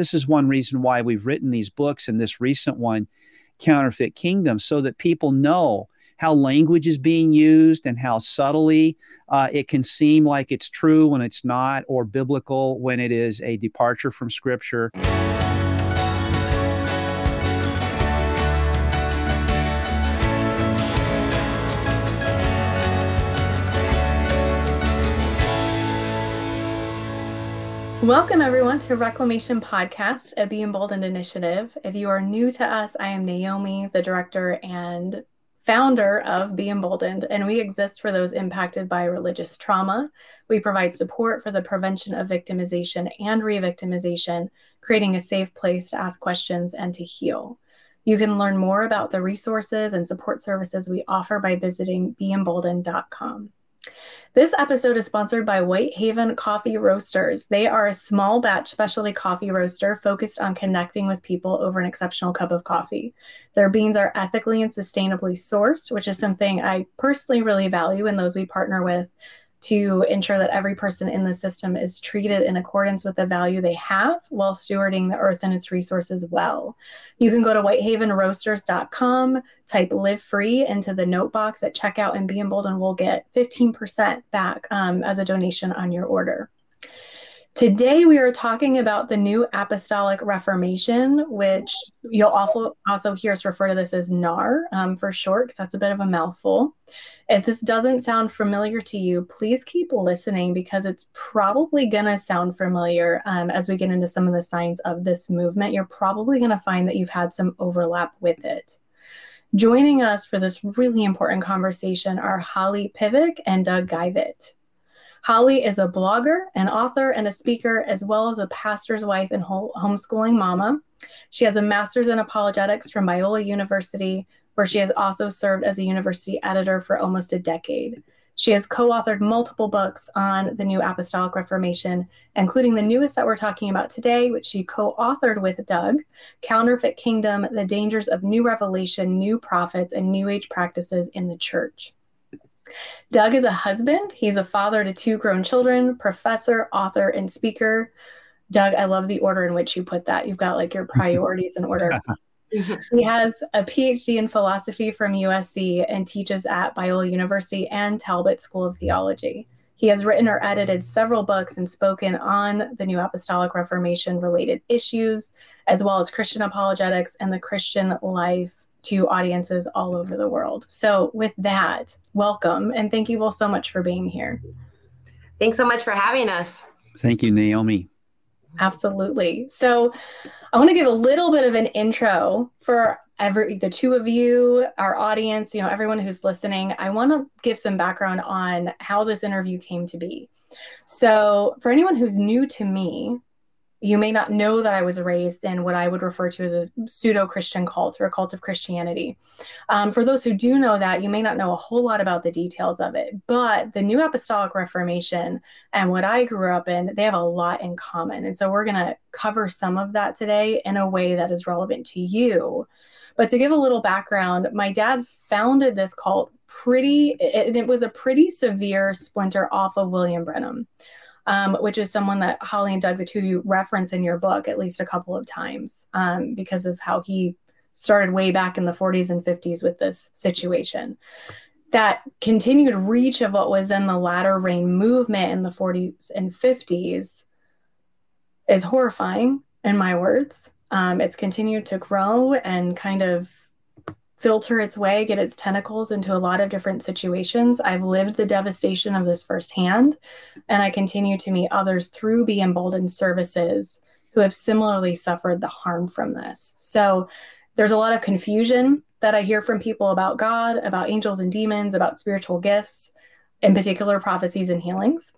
this is one reason why we've written these books and this recent one, Counterfeit Kingdom, so that people know how language is being used and how subtly uh, it can seem like it's true when it's not, or biblical when it is a departure from Scripture. Welcome, everyone, to Reclamation Podcast, a Be Emboldened initiative. If you are new to us, I am Naomi, the director and founder of Be Emboldened, and we exist for those impacted by religious trauma. We provide support for the prevention of victimization and re victimization, creating a safe place to ask questions and to heal. You can learn more about the resources and support services we offer by visiting beemboldened.com. This episode is sponsored by Whitehaven Coffee Roasters. They are a small batch specialty coffee roaster focused on connecting with people over an exceptional cup of coffee. Their beans are ethically and sustainably sourced, which is something I personally really value in those we partner with to ensure that every person in the system is treated in accordance with the value they have while stewarding the earth and its resources well. You can go to whitehavenroasters.com, type live free into the note box at checkout, and Be Emboldened will get 15% back um, as a donation on your order. Today, we are talking about the New Apostolic Reformation, which you'll also, also hear us refer to this as NAR um, for short, because that's a bit of a mouthful. If this doesn't sound familiar to you, please keep listening because it's probably going to sound familiar um, as we get into some of the signs of this movement. You're probably going to find that you've had some overlap with it. Joining us for this really important conversation are Holly Pivec and Doug Geivett. Holly is a blogger, an author, and a speaker, as well as a pastor's wife and homeschooling mama. She has a master's in apologetics from Biola University, where she has also served as a university editor for almost a decade. She has co authored multiple books on the New Apostolic Reformation, including the newest that we're talking about today, which she co authored with Doug Counterfeit Kingdom The Dangers of New Revelation, New Prophets, and New Age Practices in the Church. Doug is a husband. He's a father to two grown children, professor, author, and speaker. Doug, I love the order in which you put that. You've got like your priorities in order. Mm-hmm. he has a PhD in philosophy from USC and teaches at Biola University and Talbot School of Theology. He has written or edited several books and spoken on the New Apostolic Reformation related issues, as well as Christian apologetics and the Christian life to audiences all over the world. So, with that, welcome and thank you all so much for being here. Thanks so much for having us. Thank you, Naomi. Absolutely. So, I want to give a little bit of an intro for every the two of you, our audience, you know, everyone who's listening. I want to give some background on how this interview came to be. So, for anyone who's new to me, you may not know that I was raised in what I would refer to as a pseudo Christian cult or a cult of Christianity. Um, for those who do know that, you may not know a whole lot about the details of it, but the New Apostolic Reformation and what I grew up in, they have a lot in common. And so we're going to cover some of that today in a way that is relevant to you. But to give a little background, my dad founded this cult pretty, it, it was a pretty severe splinter off of William Branham um, which is someone that Holly and Doug, the two you, reference in your book at least a couple of times um, because of how he started way back in the 40s and 50s with this situation. That continued reach of what was in the latter rain movement in the 40s and 50s is horrifying, in my words. Um, it's continued to grow and kind of filter its way, get its tentacles into a lot of different situations. I've lived the devastation of this firsthand, and I continue to meet others through Be Emboldened services who have similarly suffered the harm from this. So there's a lot of confusion that I hear from people about God, about angels and demons, about spiritual gifts, in particular prophecies and healings,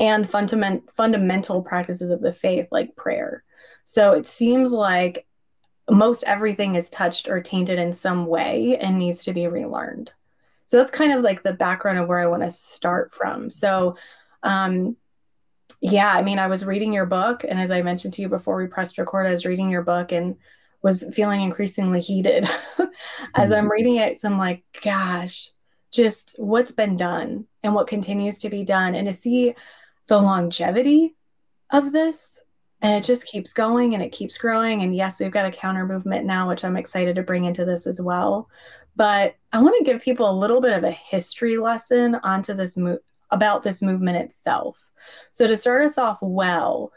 and fundament, fundamental practices of the faith like prayer. So it seems like most everything is touched or tainted in some way and needs to be relearned. So that's kind of like the background of where I want to start from. So, um, yeah, I mean, I was reading your book, and as I mentioned to you before we pressed record, I was reading your book and was feeling increasingly heated as I'm mm-hmm. reading it. So I'm like, gosh, just what's been done and what continues to be done, and to see the longevity of this and it just keeps going and it keeps growing. And yes, we've got a counter movement now, which I'm excited to bring into this as well. But I want to give people a little bit of a history lesson onto this move about this movement itself. So to start us off well,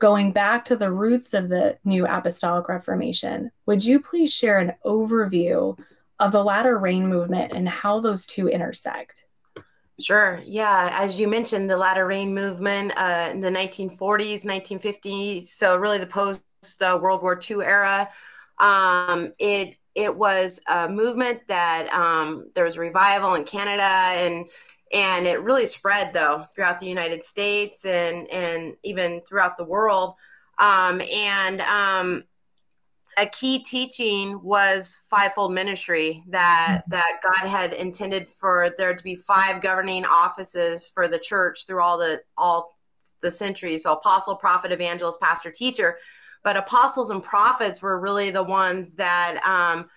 going back to the roots of the New Apostolic Reformation, would you please share an overview of the latter rain movement and how those two intersect? Sure. Yeah. As you mentioned, the latter rain movement uh, in the 1940s, 1950s, so really the post uh, World War II era. Um, it it was a movement that um, there was revival in Canada and and it really spread though throughout the United States and and even throughout the world. Um, and um, a key teaching was fivefold ministry that mm-hmm. that God had intended for there to be five governing offices for the church through all the all the centuries. So apostle, prophet, evangelist, pastor, teacher. But apostles and prophets were really the ones that um,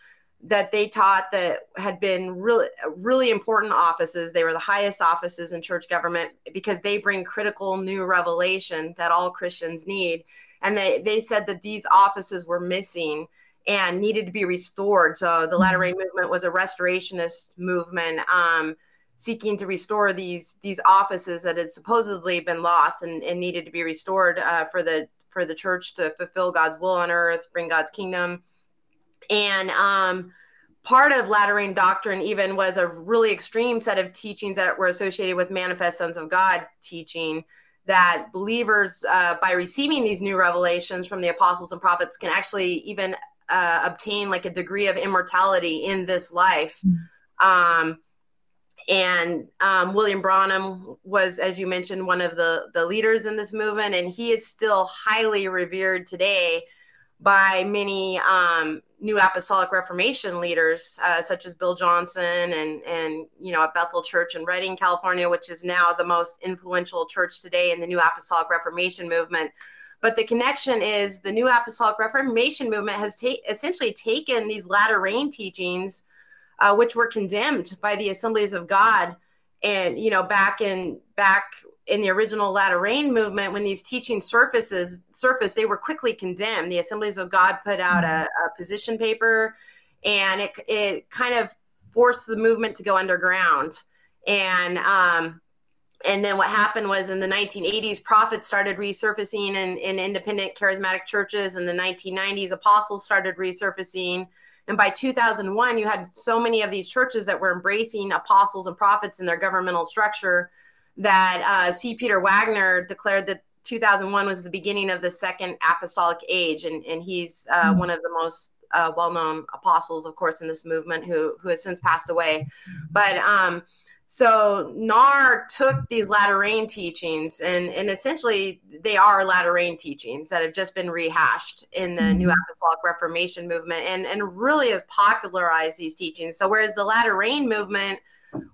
that they taught that had been really really important offices they were the highest offices in church government because they bring critical new revelation that all christians need and they, they said that these offices were missing and needed to be restored. So the latter rain movement was a restorationist movement um, seeking to restore these these offices that had supposedly been lost and, and needed to be restored uh, for the for the church to fulfill god's will on earth bring god's kingdom. And um, part of latter rain doctrine even was a really extreme set of teachings that were associated with manifest sons of God teaching that believers, uh, by receiving these new revelations from the apostles and prophets, can actually even uh, obtain like a degree of immortality in this life. Mm. Um, and um, William Branham was, as you mentioned, one of the the leaders in this movement, and he is still highly revered today by many um, New Apostolic Reformation leaders, uh, such as Bill Johnson and and you know at Bethel Church in Redding, California, which is now the most influential church today in the New Apostolic Reformation movement. But the connection is the New Apostolic Reformation movement has ta- essentially taken these latter rain teachings, uh, which were condemned by the Assemblies of God, and you know back in back in the original latter rain movement when these teachings surfaces surfaced they were quickly condemned. The assemblies of god put out a, a position paper and it, it kind of forced the movement to go underground. And um, and then what happened was in the 1980s prophets started resurfacing in, in independent charismatic churches. In the 1990s apostles started resurfacing. And by 2001 you had so many of these churches that were embracing apostles and prophets in their governmental structure that uh, C. Peter Wagner declared that 2001 was the beginning of the second apostolic age, and and he's uh, mm-hmm. one of the most uh, well-known apostles, of course, in this movement, who who has since passed away. But um, so NAR took these latter rain teachings, and and essentially they are latter rain teachings that have just been rehashed in the mm-hmm. New Apostolic Reformation movement, and and really has popularized these teachings. So whereas the latter rain movement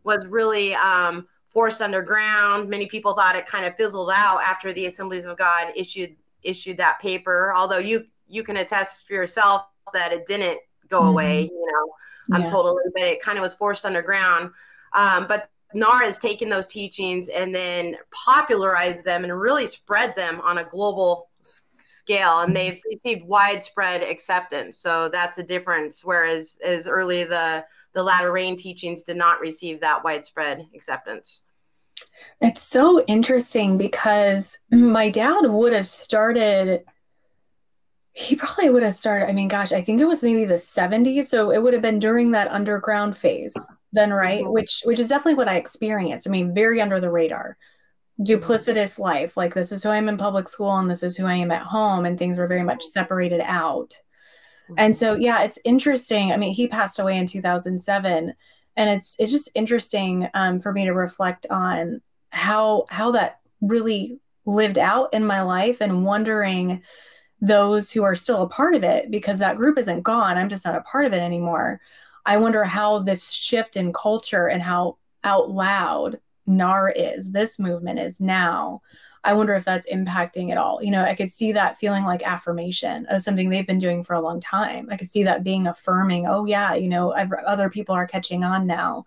was really um, forced underground. Many people thought it kind of fizzled out after the Assemblies of God issued issued that paper. Although you you can attest for yourself that it didn't go mm-hmm. away. You know, I'm yeah. totally, but it kind of was forced underground. Um, but NAR has taken those teachings and then popularized them and really spread them on a global s- scale, and they've received widespread acceptance. So that's a difference. Whereas as early the the latter rain teachings did not receive that widespread acceptance. It's so interesting because my dad would have started he probably would have started i mean gosh i think it was maybe the 70s so it would have been during that underground phase then right? Mm-hmm. which which is definitely what i experienced. I mean very under the radar. Duplicitous life like this is who i am in public school and this is who i am at home and things were very much separated out. And so, yeah, it's interesting. I mean, he passed away in 2007, and it's it's just interesting um, for me to reflect on how how that really lived out in my life, and wondering those who are still a part of it because that group isn't gone. I'm just not a part of it anymore. I wonder how this shift in culture and how out loud NAR is, this movement is now, I wonder if that's impacting at all. You know, I could see that feeling like affirmation of something they've been doing for a long time. I could see that being affirming, oh, yeah, you know, I've, other people are catching on now.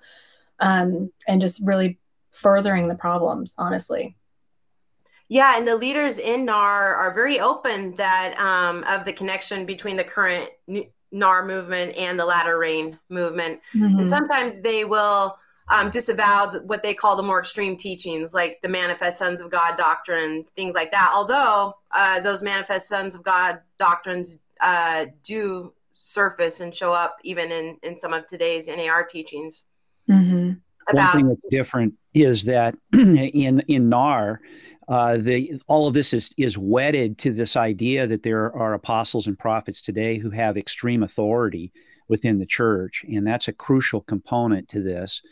Um, and just really furthering the problems, honestly. Yeah, and the leaders in NAR are very open that um, of the connection between the current NAR movement and the latter rain movement. Mm-hmm. And sometimes they will um, disavow what they call the more extreme teachings, like the manifest sons of God doctrine, things like that. Although uh, those manifest sons of God doctrines uh, do surface and show up even in, in some of today's NAR teachings. Mm-hmm. About- One thing that's different is that in in NAR, uh, the all of this is is wedded to this idea that there are apostles and prophets today who have extreme authority within the church, and that's a crucial component to this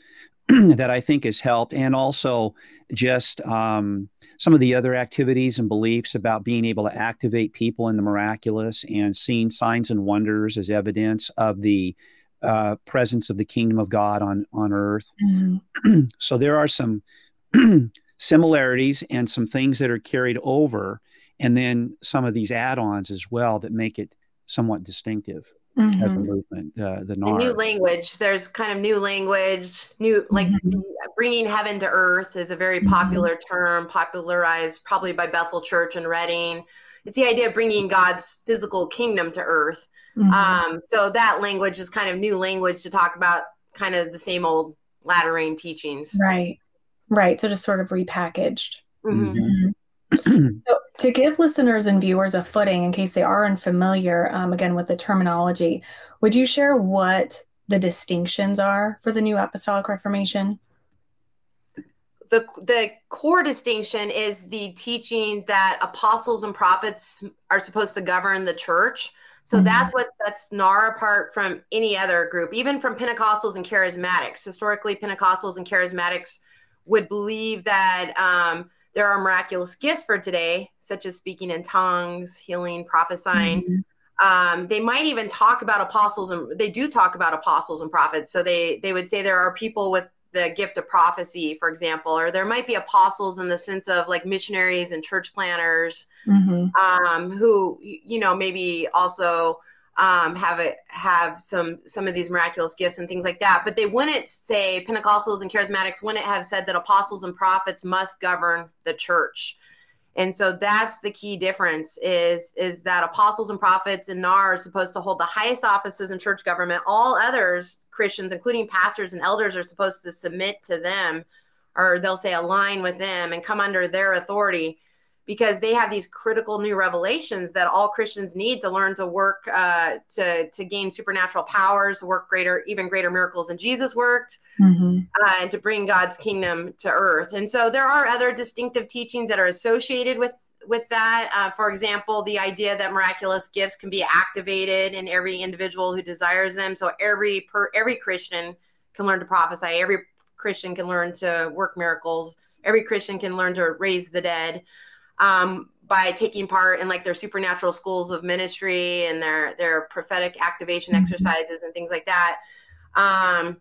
that I think has helped, and also just um, some of the other activities and beliefs about being able to activate people in the miraculous and seeing signs and wonders as evidence of the uh, presence of the kingdom of God on on earth. Mm-hmm. so there are some similarities and some things that are carried over, and then some of these add-ons as well that make it somewhat distinctive mm-hmm. as a movement. Uh, the, the new language. There's kind of new language. New like mm-hmm. bringing heaven to earth is a very mm-hmm. popular mm-hmm. term, popularized probably by Bethel Church and Redding. It's the idea of bringing God's physical kingdom to earth. Mm-hmm. Um, so that language is kind of new language to talk about kind of the same old latter rain teachings. Right. Right. So just sort of repackaged. Mm-hmm. So to give listeners and viewers a footing in case they are unfamiliar, um, again, with the terminology, would you share what the distinctions are for the New Apostolic Reformation? The, the core distinction is the teaching that apostles and prophets are supposed to govern the church. So mm-hmm. that's what sets NAR apart from any other group, even from Pentecostals and charismatics. Historically, Pentecostals and charismatics would believe that um, there are miraculous gifts for today, such as speaking in tongues, healing, prophesying. Mm-hmm. Um, they might even talk about apostles, and they do talk about apostles and prophets. So they they would say there are people with the gift of prophecy, for example, or there might be apostles in the sense of like missionaries and church planners, mm-hmm. um, who you know maybe also um, have it have some some of these miraculous gifts and things like that. But they wouldn't say Pentecostals and Charismatics wouldn't have said that apostles and prophets must govern the church. And so that's the key difference is is that apostles and prophets and NAR are supposed to hold the highest offices in church government. All others, Christians, including pastors and elders, are supposed to submit to them, or they'll say align with them and come under their authority because they have these critical new revelations that all Christians need to learn to work uh, to to gain supernatural powers, to work greater, even greater miracles than Jesus worked, mm-hmm. uh, and to bring God's kingdom to earth. And so there are other distinctive teachings that are associated with with that. Uh, for example, the idea that miraculous gifts can be activated in every individual who desires them. So every per every Christian can learn to prophesy. Every Christian can learn to work miracles. Every Christian can learn to raise the dead um, by taking part in like their supernatural schools of ministry and their their prophetic activation mm-hmm. exercises and things like that. Um,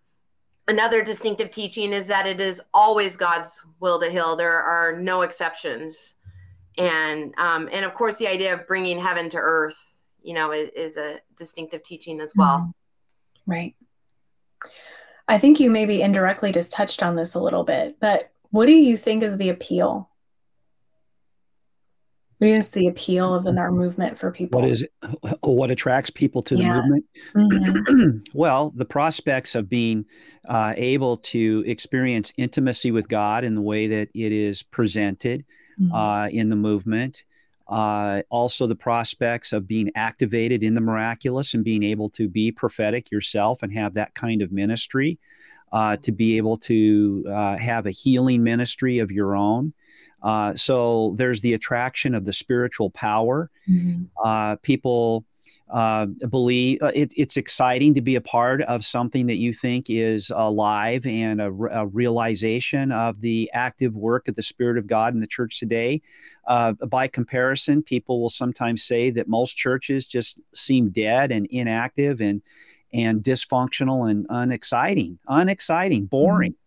another distinctive teaching is that it is always God's will to heal. There are no exceptions, and um, and of course the idea of bringing heaven to earth, you know, is, is a distinctive teaching as well. Mm-hmm. Right. I think you maybe indirectly just touched on this a little bit, but what do you think is the appeal what is the appeal of the NAR movement for people? What is what attracts people to the yeah. movement? Mm-hmm. well, the prospects of being uh, able to experience intimacy with God in the way that it is presented mm-hmm. uh, in the movement. Uh, also, the prospects of being activated in the miraculous and being able to be prophetic yourself and have that kind of ministry, uh, to be able to uh, have a healing ministry of your own. Uh, so there's the attraction of the spiritual power. Mm-hmm. Uh, people uh, believe uh, it, it's exciting to be a part of something that you think is alive and a, a realization of the active work of the Spirit of God in the church today. Uh, by comparison, people will sometimes say that most churches just seem dead and inactive and and dysfunctional and unexciting, unexciting, boring. Mm-hmm.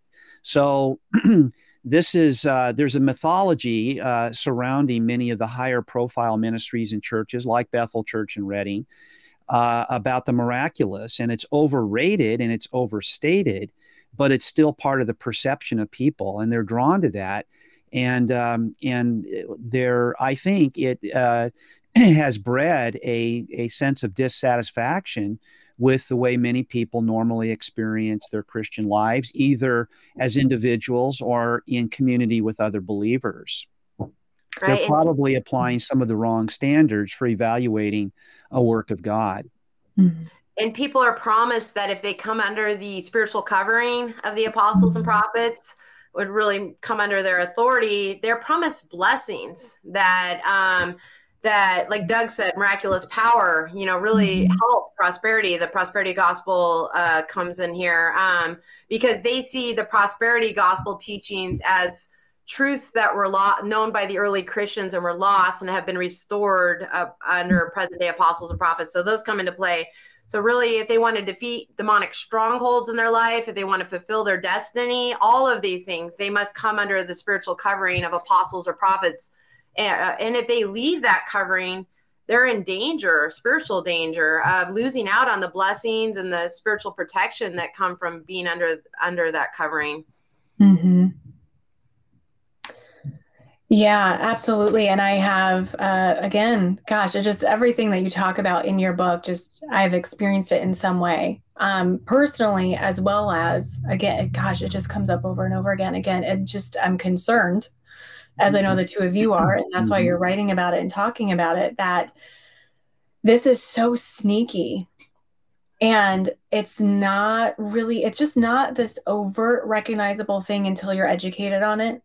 So this is uh, there's a mythology uh, surrounding many of the higher profile ministries and churches like Bethel Church in Redding uh, about the miraculous, and it's overrated and it's overstated, but it's still part of the perception of people, and they're drawn to that. and um, and there I think it uh, has bred a a sense of dissatisfaction with the way many people normally experience their Christian lives, either as individuals or in community with other believers. Right. They're probably applying some of the wrong standards for evaluating a work of God. Mm-hmm. And people are promised that if they come under the spiritual covering of the apostles and prophets, would really come under their authority, they're promised blessings that um, that like doug said miraculous power you know really mm-hmm. help prosperity. The prosperity gospel uh, comes in here um, because they see the prosperity gospel teachings as truths that were lo- known by the early christians and were lost and have been restored uh, under present day apostles and prophets. So those come into play. So really if they want to defeat demonic strongholds in their life if they want to fulfill their destiny all of these things they must come under the spiritual covering of apostles or prophets and if they leave that covering, they're in danger, spiritual danger of losing out on the blessings and the spiritual protection that come from being under under that covering. Mm-hmm. Yeah, absolutely. And I have, uh, again, gosh, it's just everything that you talk about in your book, just I've experienced it in some way, um, personally, as well as, again, gosh, it just comes up over and over again. Again, it just, I'm concerned as I know the two of you are, and that's why you're mm-hmm. writing about it and talking about it, that this is so sneaky. And it's not really, it's just not this overt recognizable thing until you're educated on it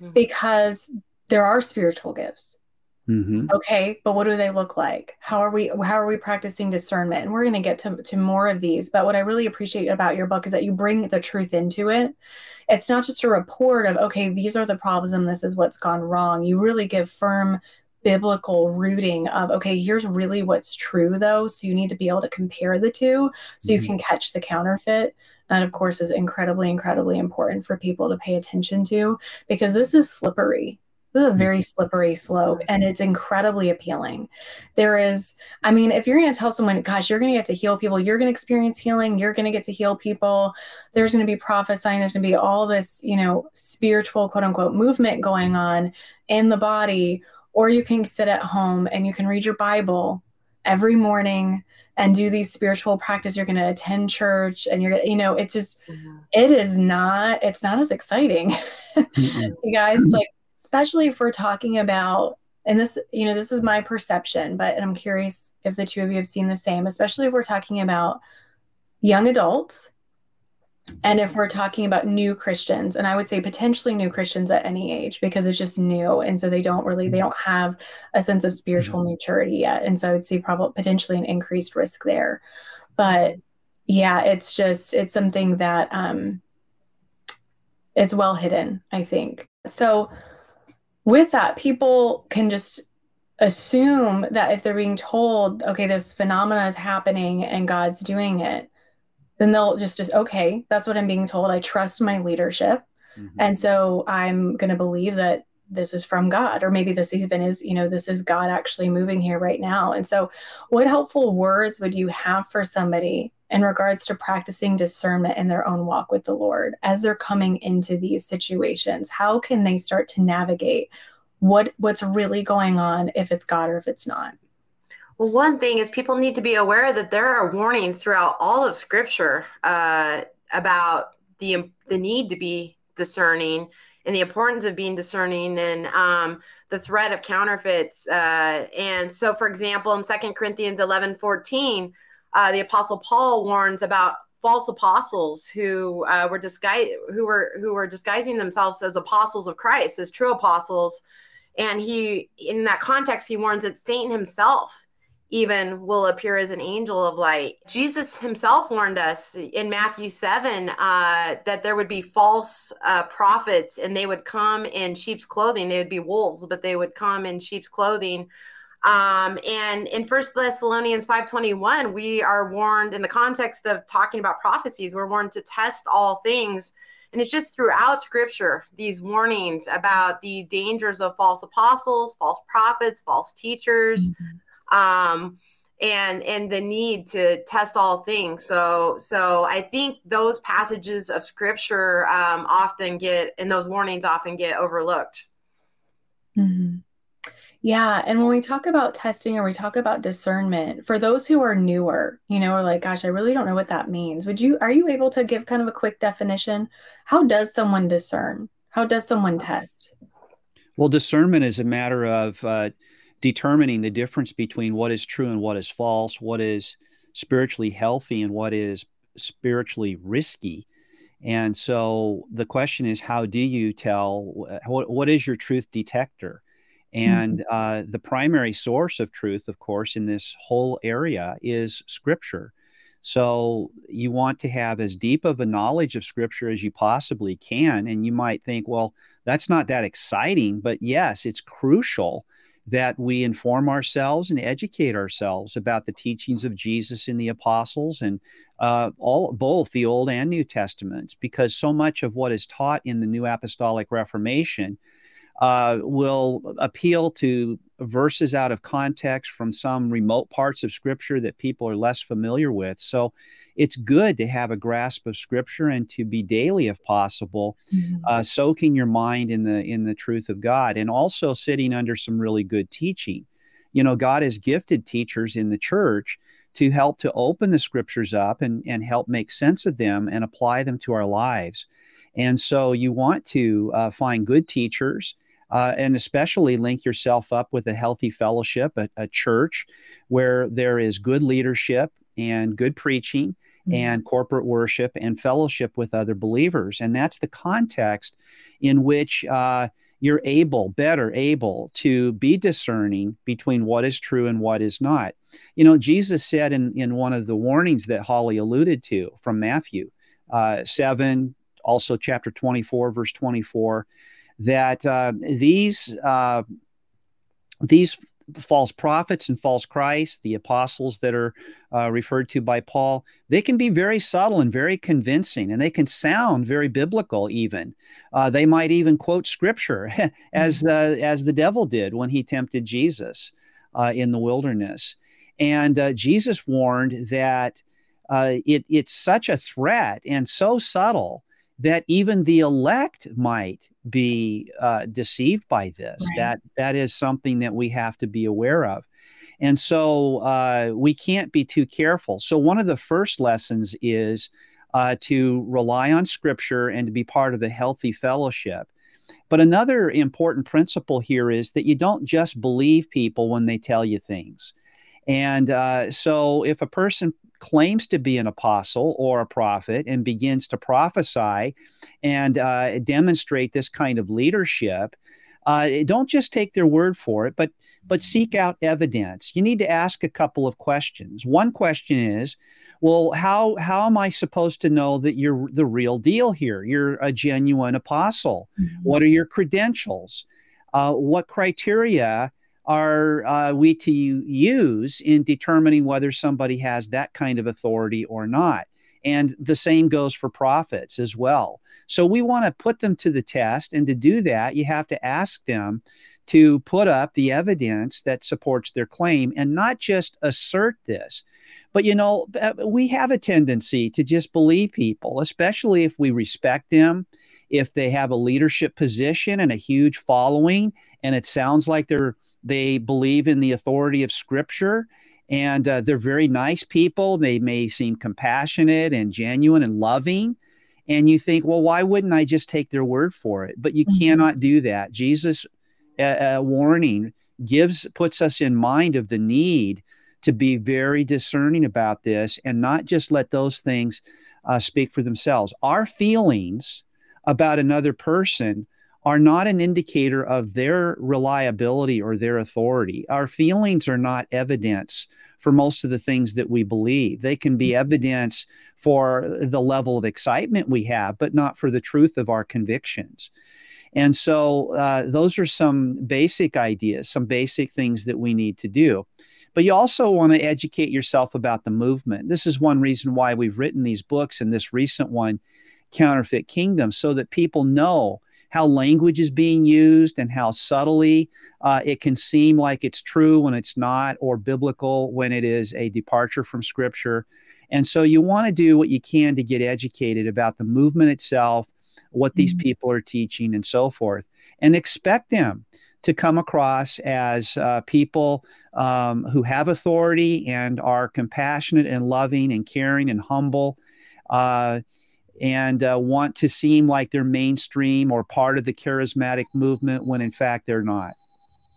mm-hmm. because there are spiritual gifts. Mm-hmm. Okay, but what do they look like? How are we how are we practicing discernment? And we're going to get to to more of these, but what I really appreciate about your book is that you bring the truth into it. It's not just a report of okay, these are the problems and this is what's gone wrong. You really give firm biblical rooting of okay, here's really what's true though, so you need to be able to compare the two so mm-hmm. you can catch the counterfeit. That, of course, is incredibly, incredibly important for people to pay attention to because this is slippery. This is a very slippery slope and it's incredibly appealing. There is, I mean, if you're going to tell someone, gosh, you're going to get to heal people, you're going to experience healing, you're going to get to heal people, there's going to be prophesying, there's going to be all this, you know, spiritual quote unquote movement going on in the body, or you can sit at home and you can read your Bible every morning and do these spiritual practice you're going to attend church and you're you know it's just mm-hmm. it is not it's not as exciting. You guys like especially if we're talking about and this you know this is my perception but i'm curious if the two of you have seen the same especially if we're talking about young adults and if we're talking about new christians and i would say potentially new christians at any age because it's just new and so they don't really they don't have a sense of spiritual mm-hmm. maturity yet and so i would see probably potentially an increased risk there. But yeah it's just it's something that um it's well hidden i think. So with that, people can just assume that if they're being told, okay, this phenomena is happening and God's doing it, then they'll just, just okay, that's what I'm being told. I trust my leadership. Mm-hmm. And so I'm going to believe that this is from God, or maybe this even is, you know, this is God actually moving here right now. And so, what helpful words would you have for somebody in regards to practicing discernment in their own walk with the Lord as they're coming into these situations? How can they start to navigate what what's really going on if it's God or if it's not? Well, one thing is people need to be aware that there are warnings throughout all of Scripture uh, about the the need to be discerning and the importance of being discerning and um, the threat of counterfeits. Uh, and so, for example, in Second Corinthians 11 14, uh, the apostle paul warns about false apostles who uh, were disguised who were who were disguising themselves as apostles of christ as true apostles. And he in that context he warns that satan himself even will appear as an angel of light. Jesus himself warned us in matthew 7 uh, that there would be false uh, prophets and they would come in sheep's clothing. They would be wolves but they would come in sheep's clothing um, and in First Thessalonians 5:21, we are warned in the context of talking about prophecies, we're warned to test all things. And it's just throughout scripture, these warnings about the dangers of false apostles, false prophets, false teachers. Mm-hmm. Um, and and the need to test all things so so i think those passages of scripture um, often get and those warnings often get overlooked mm-hmm. Yeah and when we talk about testing or we talk about discernment for those who are newer you know or like gosh i really don't know what that means would you are you able to give kind of a quick definition how does someone discern how does someone test well discernment is a matter of uh, determining the difference between what is true and what is false, what is spiritually healthy and what is spiritually risky. And so the question is, how do you tell what, what is your truth detector? And mm-hmm. uh, the primary source of truth, of course, in this whole area is Scripture. So you want to have as deep of a knowledge of Scripture as you possibly can. And you might think, well, that's not that exciting, but yes, it's crucial that we inform ourselves and educate ourselves about the teachings of Jesus and the apostles and uh, all both the Old and New Testaments, because so much of what is taught in the New Apostolic Reformation uh, will appeal to verses out of context from some remote parts of Scripture that people are less familiar with. So it's good to have a grasp of Scripture and to be daily, if possible, mm-hmm. uh, soaking your mind in the in the truth of God, and also sitting under some really good teaching. You know, God has gifted teachers in the church to help to open the scriptures up and, and help make sense of them and apply them to our lives. And so you want to uh, find good teachers uh, and especially link yourself up with a healthy fellowship, a, a church where there is good leadership and good preaching mm-hmm. and corporate worship and fellowship with other believers. And that's the context in which uh, you're able, better able to be discerning between what is true and what is not. You know, Jesus said in, in one of the warnings that Holly alluded to from Matthew uh, 7, also chapter 24, verse 24 that uh, these uh, these false prophets and false Christ, the apostles that are uh, referred to by Paul, they can be very subtle and very convincing, and they can sound very biblical. Even uh, they might even quote scripture, as mm-hmm. uh, as the devil did when he tempted Jesus uh, in the wilderness. And uh, Jesus warned that uh, it, it's such a threat and so subtle that even the elect might be uh, deceived by this. Right. That that is something that we have to be aware of, and so uh, we can't be too careful. So one of the first lessons is uh, to rely on Scripture and to be part of a healthy fellowship. But another important principle here is that you don't just believe people when they tell you things. And uh, so, if a person claims to be an apostle or a prophet and begins to prophesy and uh, demonstrate this kind of leadership, uh, don't just take their word for it, but but seek out evidence. You need to ask a couple of questions. One question is, well, how how am I supposed to know that you're the real deal here? You're a genuine apostle. Mm-hmm. What are your credentials? Uh, what criteria are uh, we to use in determining whether somebody has that kind of authority or not? And the same goes for prophets as well. So we want to put them to the test. And to do that, you have to ask them to put up the evidence that supports their claim and not just assert this. But you know, uh, we have a tendency to just believe people, especially if we respect them, if they have a leadership position and a huge following, and it sounds like they're they believe in the authority of Scripture, and uh, they're very nice people. They may seem compassionate and genuine and loving. And you think, well, why wouldn't I just take their word for it? But you mm-hmm. cannot do that. Jesus' uh, uh, warning gives puts us in mind of the need to be very discerning about this and not just let those things uh, speak for themselves. Our feelings about another person are not an indicator of their reliability or their authority. Our feelings are not evidence for most of the things that we believe. They can be evidence for the level of excitement we have, but not for the truth of our convictions. And so, uh, those are some basic ideas, some basic things that we need to do. But you also want to educate yourself about the movement. This is one reason why we've written these books and this recent one, Counterfeit Kingdom, so that people know how language is being used and how subtly uh, it can seem like it's true when it's not, or biblical when it is a departure from Scripture. And so you want to do what you can to get educated about the movement itself, what these mm-hmm. people are teaching, and so forth, and expect them to come across as uh, people um, who have authority and are compassionate and loving and caring and humble. Uh, and uh, want to seem like they're mainstream or part of the charismatic movement when in fact they're not.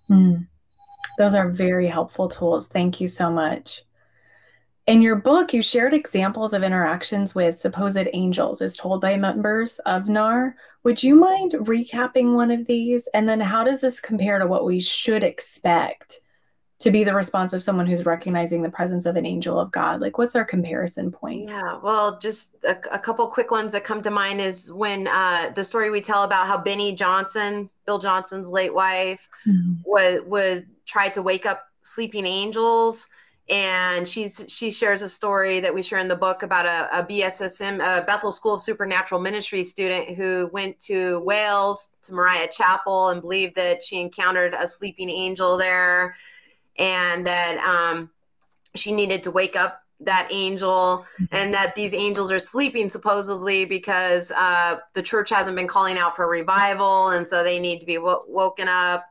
Mm. Those are very helpful tools. Thank you so much. In your book, you shared examples of interactions with supposed angels as told by members of NAR. Would you mind recapping one of these? And then how does this compare to what we should expect to be the response of someone who's recognizing the presence of an angel of God? Like, what's our comparison point? Yeah, well, just a, a couple quick ones that come to mind is when uh, the story we tell about how Beni Johnson, Bill Johnson's late wife, mm-hmm. was was tried to wake up sleeping angels and she's she shares a story that we share in the book about a, a BSSM, a Bethel School of Supernatural Ministry student who went to Wales to Moriah Chapel and believed that she encountered a sleeping angel there, and that um, she needed to wake up that angel, mm-hmm. and that these angels are sleeping supposedly because uh, the church hasn't been calling out for revival, and so they need to be w- woken up.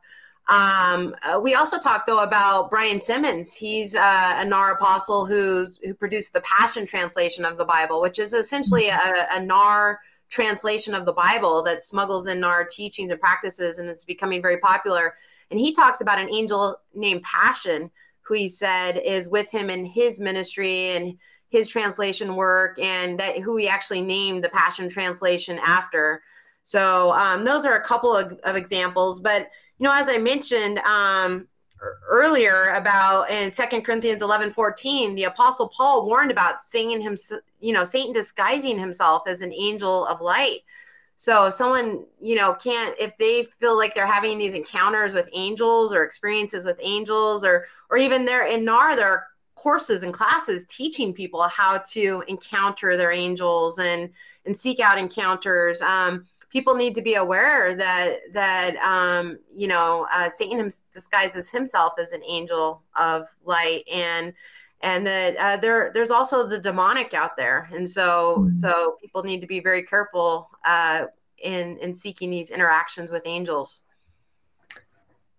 Um, uh, we also talked though about Brian Simmons. He's uh, a NAR apostle who's who produced the Passion translation of the Bible, which is essentially mm-hmm. a, a NAR translation of the Bible that smuggles in NAR teachings and practices, and it's becoming very popular. And he talks about an angel named Passion, who he said is with him in his ministry and his translation work, and that who he actually named the Passion translation after. So um, those are a couple of, of examples, but you know, as I mentioned um, earlier about in Second Corinthians 11, 14, the apostle Paul warned about Satan himself, you know, Satan disguising himself as an angel of light. So someone, you know, can't if they feel like they're having these encounters with angels or experiences with angels or or even they're in NAR, there are courses and classes teaching people how to encounter their angels and and seek out encounters. Um, people need to be aware that that um, you know uh, Satan disguises himself as an angel of light, and and that uh, there there's also the demonic out there, and so mm-hmm. so people need to be very careful uh, in in seeking these interactions with angels.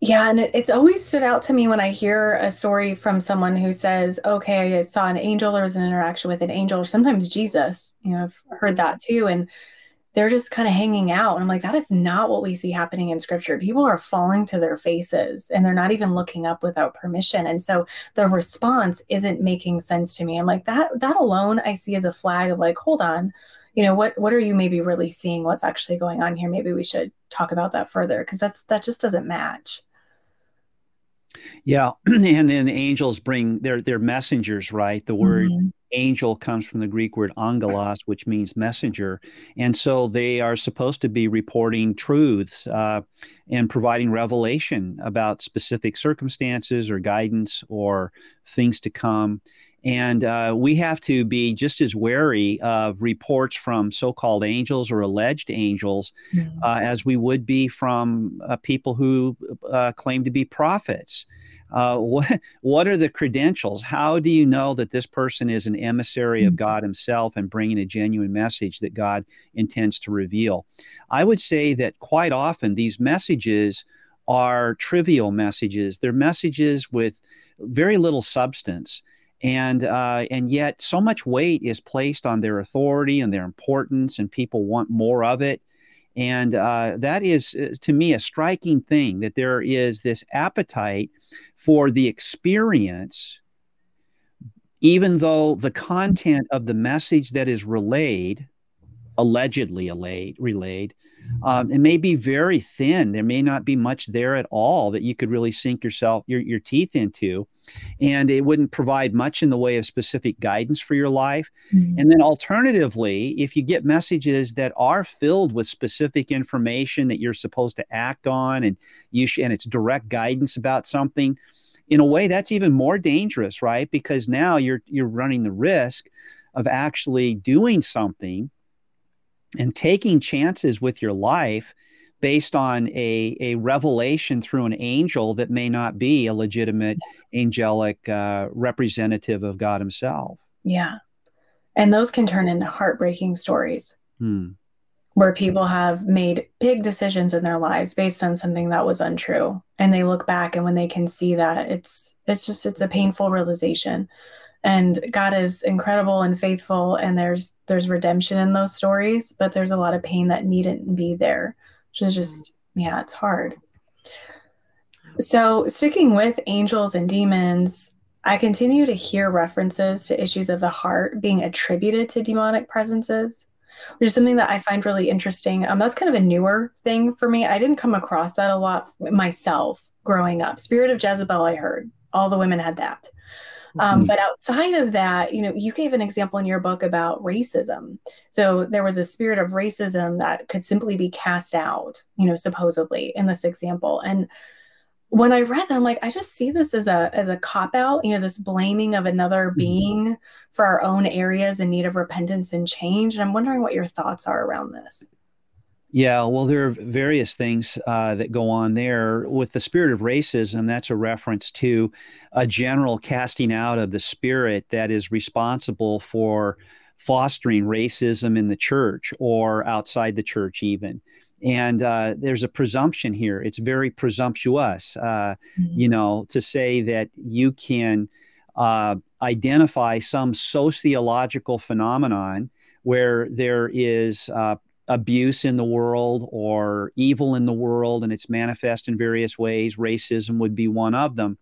Yeah, and it, it's always stood out to me when I hear a story from someone who says, "Okay, I saw an angel. There was an interaction with an angel, or sometimes Jesus." You know, I've heard that too, and they're just kind of hanging out. And I'm like, that is not what we see happening in scripture. People are falling to their faces and they're not even looking up without permission. And so the response isn't making sense to me. I'm like, that that alone I see as a flag of like, hold on, you know, what what are you maybe really seeing? What's actually going on here? Maybe we should talk about that further because that's that just doesn't match. Yeah, and then angels bring their their messengers, right? The word mm-hmm. Angel comes from the Greek word angelos, which means messenger, and so they are supposed to be reporting truths uh, and providing revelation about specific circumstances or guidance or things to come. And uh, we have to be just as wary of reports from so called angels or alleged angels mm-hmm. uh, as we would be from uh, people who uh, claim to be prophets. Uh, what, what are the credentials? How do you know that this person is an emissary of mm-hmm. God Himself and bringing a genuine message that God intends to reveal? I would say that quite often these messages are trivial messages, they're messages with very little substance and uh, and yet so much weight is placed on their authority and their importance, and people want more of it. And uh, that is, uh, to me, a striking thing that there is this appetite for the experience, even though the content of the message that is relayed, allegedly relayed, relayed um, it may be very thin. There may not be much there at all that you could really sink yourself your, your teeth into, and it wouldn't provide much in the way of specific guidance for your life. Mm-hmm. And then alternatively, if you get messages that are filled with specific information that you're supposed to act on, and you sh- and it's direct guidance about something, in a way that's even more dangerous, right? Because now you're you're running the risk of actually doing something and taking chances with your life based on a, a revelation through an angel that may not be a legitimate angelic uh, representative of God Himself. Yeah. And those can turn into heartbreaking stories hmm. where people have made big decisions in their lives based on something that was untrue. And they look back and when they can see that, it's it's just it's a painful realization. And God is incredible and faithful and there's there's redemption in those stories, but there's a lot of pain that needn't be there which is just yeah it's hard. So sticking with angels and demons i continue to hear references to issues of the heart being attributed to demonic presences which is something that i find really interesting. Um, that's kind of a newer thing for me. I didn't come across that a lot myself growing up. Spirit of jezebel i heard. All the women had that um, mm-hmm. but outside of that, you know, you gave an example in your book about racism. So there was a spirit of racism that could simply be cast out, you know, supposedly in this example. And when I read that, I'm like, I just see this as a as a cop out, you know, this blaming of another mm-hmm. being for our own areas in need of repentance and change. And I'm wondering what your thoughts are around this. Yeah, well, there are various things uh, that go on there. With the spirit of racism, that's a reference to a general casting out of the spirit that is responsible for fostering racism in the church or outside the church, even. And uh, there's a presumption here. It's very presumptuous, uh, mm-hmm. you know, to say that you can uh, identify some sociological phenomenon where there is uh, abuse in the world or evil in the world and it's manifest in various ways racism would be one of them.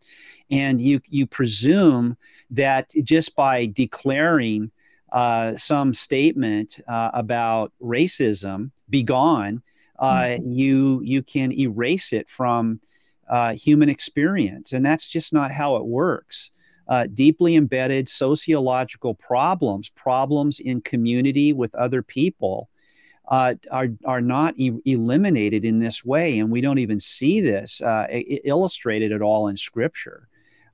And you you presume that just by declaring uh, some statement uh, about racism be gone uh, mm-hmm. you you can erase it from uh, human experience. And that's just not how it works. Uh, deeply embedded sociological problems problems in community with other people uh, are are not e- eliminated in this way, and we don't even see this uh, I- illustrated at all in Scripture.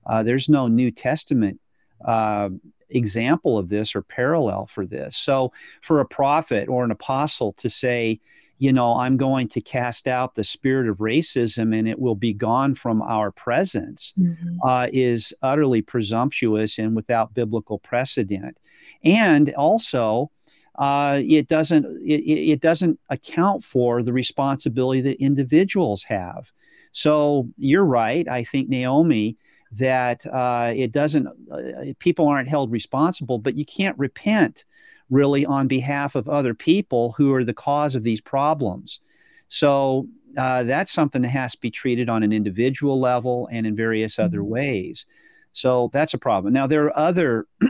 Uh, there's no New Testament uh, example of this or parallel for this. So, for a prophet or an apostle to say, you know, I'm going to cast out the spirit of racism and it will be gone from our presence mm-hmm. uh, is utterly presumptuous and without biblical precedent. And also, uh, it doesn't it, it doesn't account for the responsibility that individuals have. So you're right. I think Naomi that uh, it doesn't uh, people aren't held responsible, but you can't repent really on behalf of other people who are the cause of these problems. So uh, that's something that has to be treated on an individual level and in various other mm-hmm. ways. So that's a problem. Now there are other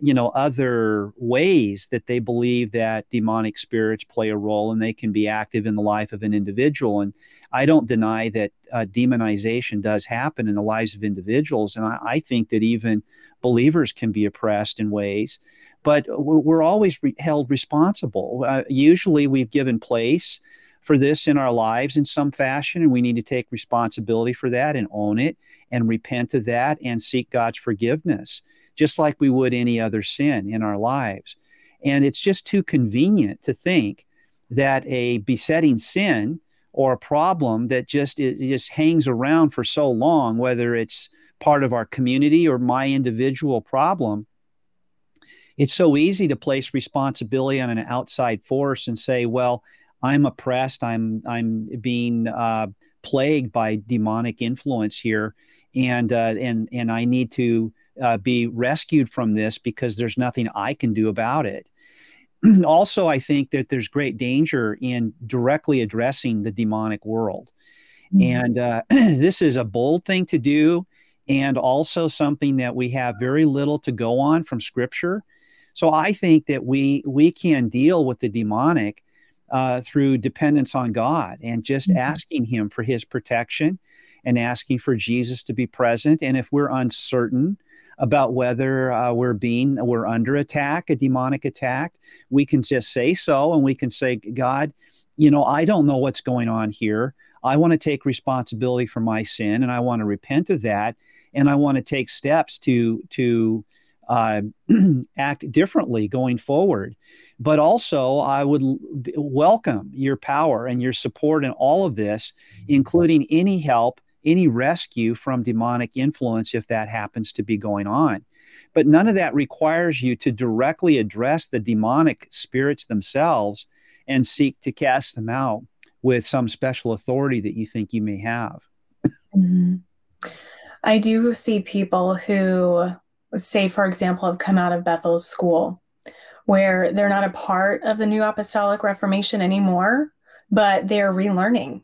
you know other ways that they believe that demonic spirits play a role and they can be active in the life of an individual. And i don't deny that uh, demonization does happen in the lives of individuals. And I, I, think that even believers can be oppressed in ways but we're always re- held responsible. Uh, usually we've given place for this in our lives in some fashion and we need to take responsibility for that and own it and repent of that and seek god's forgiveness just like we would any other sin in our lives. And it's just too convenient to think that a besetting sin or a problem that just it just hangs around for so long, whether it's part of our community or my individual problem, it's so easy to place responsibility on an outside force and say, "Well, I'm oppressed. I'm I'm being uh, plagued by demonic influence here, and uh, and and I need to uh, be rescued from this because there's nothing I can do about it. also, I think that there's great danger in directly addressing the demonic world. Mm-hmm. And uh, this is a bold thing to do, and also something that we have very little to go on from Scripture. So I think that we we can deal with the demonic uh, through dependence on God and just mm-hmm. asking Him for His protection and asking for Jesus to be present. And if we're uncertain about whether uh, we're being we're under attack, a demonic attack. We can just say so, and we can say, God, you know, I don't know what's going on here. I want to take responsibility for my sin, and I want to repent of that, and I want to take steps to to uh, act differently going forward. But also, I would l- welcome your power and your support in all of this, including any help, any rescue from demonic influence if that happens to be going on. But none of that requires you to directly address the demonic spirits themselves and seek to cast them out with some special authority that you think you may have. Mm-hmm. I do see people who, say, for example, have come out of Bethel's school where they're not a part of the New Apostolic Reformation anymore, but they're relearning.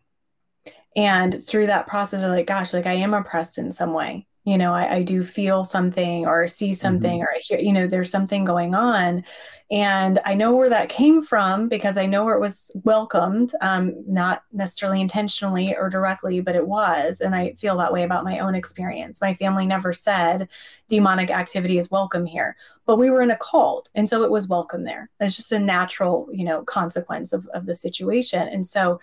And through that process, they're like, gosh, like I am oppressed in some way. You know I, I, do feel something or see something mm-hmm. or I hear you know there's something going on. And i know where that came from because i know where it was welcomed um, not necessarily intentionally or directly but it was. And i feel that way about my own experience. My family never said demonic activity is welcome here but we were in a cult. And so it was welcome there. It's just a natural you know consequence of, of the situation. And so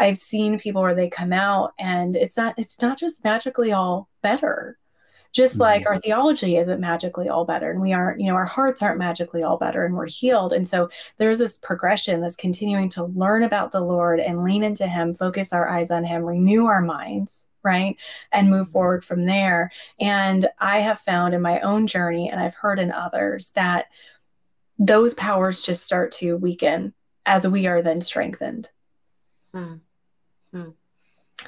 I've seen people where they come out and it's not it's not just magically all better just mm-hmm. like our theology isn't magically all better and we aren't you know our hearts aren't magically all better and we're healed and so there's this progression that's continuing to learn about the lord and lean into him focus our eyes on him renew our minds right and move mm-hmm. forward from there and i have found in my own journey and i've heard in others that those powers just start to weaken as we are then strengthened mm. Mm.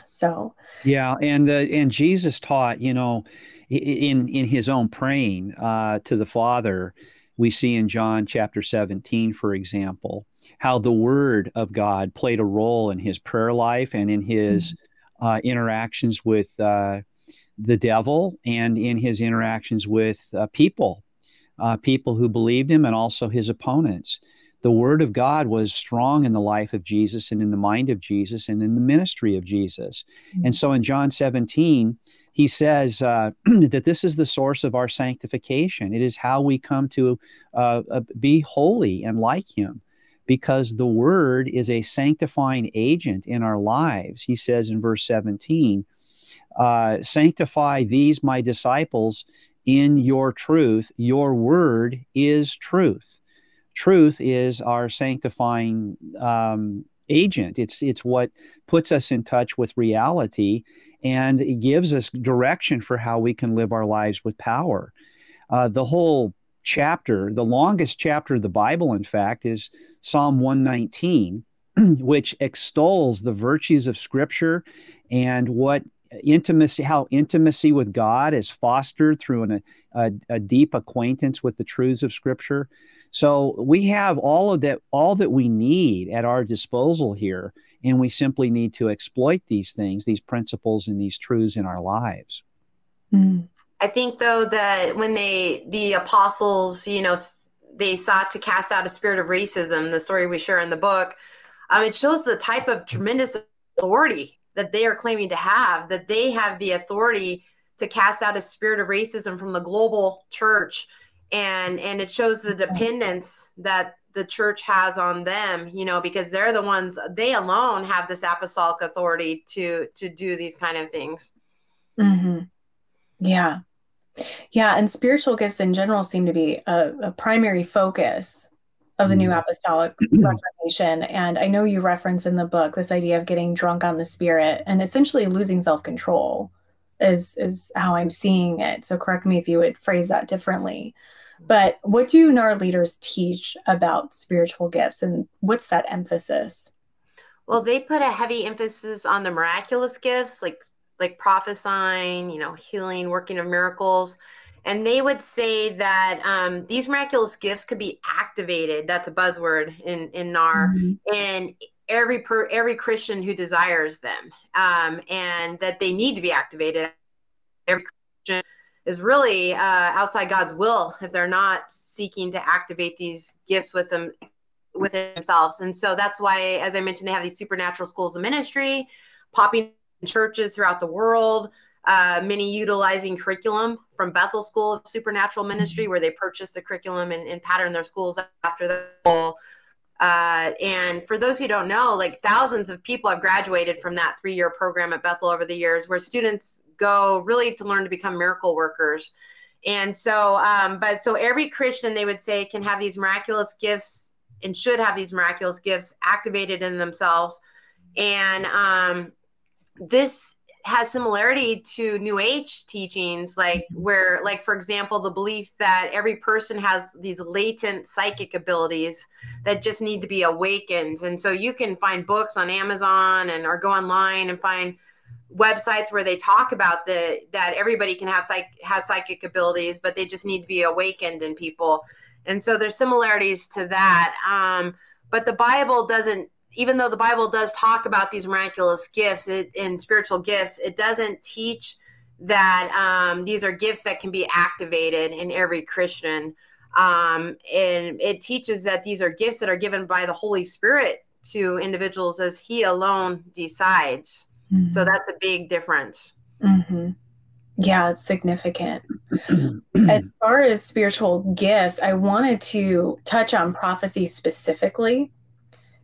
so yeah and uh, and jesus taught you know in in his own praying uh, to the Father, we see in John chapter 17, for example, how the Word of God played a role in his prayer life and in his mm-hmm. uh, interactions with uh, the devil and in his interactions with uh, people, uh, people who believed him and also his opponents. The Word of God was strong in the life of Jesus and in the mind of Jesus and in the ministry of Jesus. Mm-hmm. And so in John 17, he says uh, that this is the source of our sanctification. It is how we come to uh, uh, be holy and like him because the word is a sanctifying agent in our lives. He says in verse 17, uh, Sanctify these my disciples in your truth. Your word is truth. Truth is our sanctifying um, agent. It's it's what puts us in touch with reality and it gives us direction for how we can live our lives with power. Uh, the whole chapter, the longest chapter of the Bible, in fact, is Psalm 119, which extols the virtues of Scripture and what intimacy, how intimacy with God is fostered through an, a, a deep acquaintance with the truths of Scripture. So we have all of that, all that we need at our disposal here and we simply need to exploit these things, these principles, and these truths in our lives. Mm. I think, though, that when they, the apostles, you know, they sought to cast out a spirit of racism, the story we share in the book, um, it shows the type of tremendous authority that they are claiming to have, that they have the authority to cast out a spirit of racism from the global church. And, and it shows the dependence that the church has on them you know because they're the ones they alone have this apostolic authority to to do these kind of things. Mm-hmm. yeah. Yeah and spiritual gifts in general seem to be a, a primary focus of the new mm-hmm. apostolic reformation. And i know you reference in the book this idea of getting drunk on the spirit and essentially losing self-control is is how i'm seeing it. So correct me if you would phrase that differently but what do NAR leaders teach about spiritual gifts and what's that emphasis? Well, they put a heavy emphasis on the miraculous gifts like like prophesying, you know, healing, working of miracles. And they would say that um, these miraculous gifts could be activated. That's a buzzword in in NAR, mm-hmm. and every per, every Christian who desires them, um, and that they need to be activated. Every Christian is really uh, outside God's will if they're not seeking to activate these gifts with them within themselves. And so that's why, as I mentioned, they have these supernatural schools of ministry popping churches throughout the world. Uh, many utilizing curriculum from Bethel School of Supernatural Ministry, where they purchase the curriculum and, and pattern their schools after the uh, and for those who don't know, like thousands of people have graduated from that three year program at Bethel over the years, where students go really to learn to become miracle workers. And so, um, but so every Christian, they would say, can have these miraculous gifts and should have these miraculous gifts activated in themselves. And um, this has similarity to new age teachings like where like for example the belief that every person has these latent psychic abilities that just need to be awakened. And so you can find books on amazon and or go online and find websites where they talk about the that everybody can have psych has psychic abilities but they just need to be awakened in people. And so there's similarities to that. Um, but the bible doesn't even though the Bible does talk about these miraculous gifts it, and spiritual gifts, it doesn't teach that um, these are gifts that can be activated in every Christian. Um, and it teaches that these are gifts that are given by the Holy Spirit to individuals as He alone decides. Mm-hmm. So that's a big difference. Mm-hmm. Yeah, it's significant. as far as spiritual gifts, I wanted to touch on prophecy specifically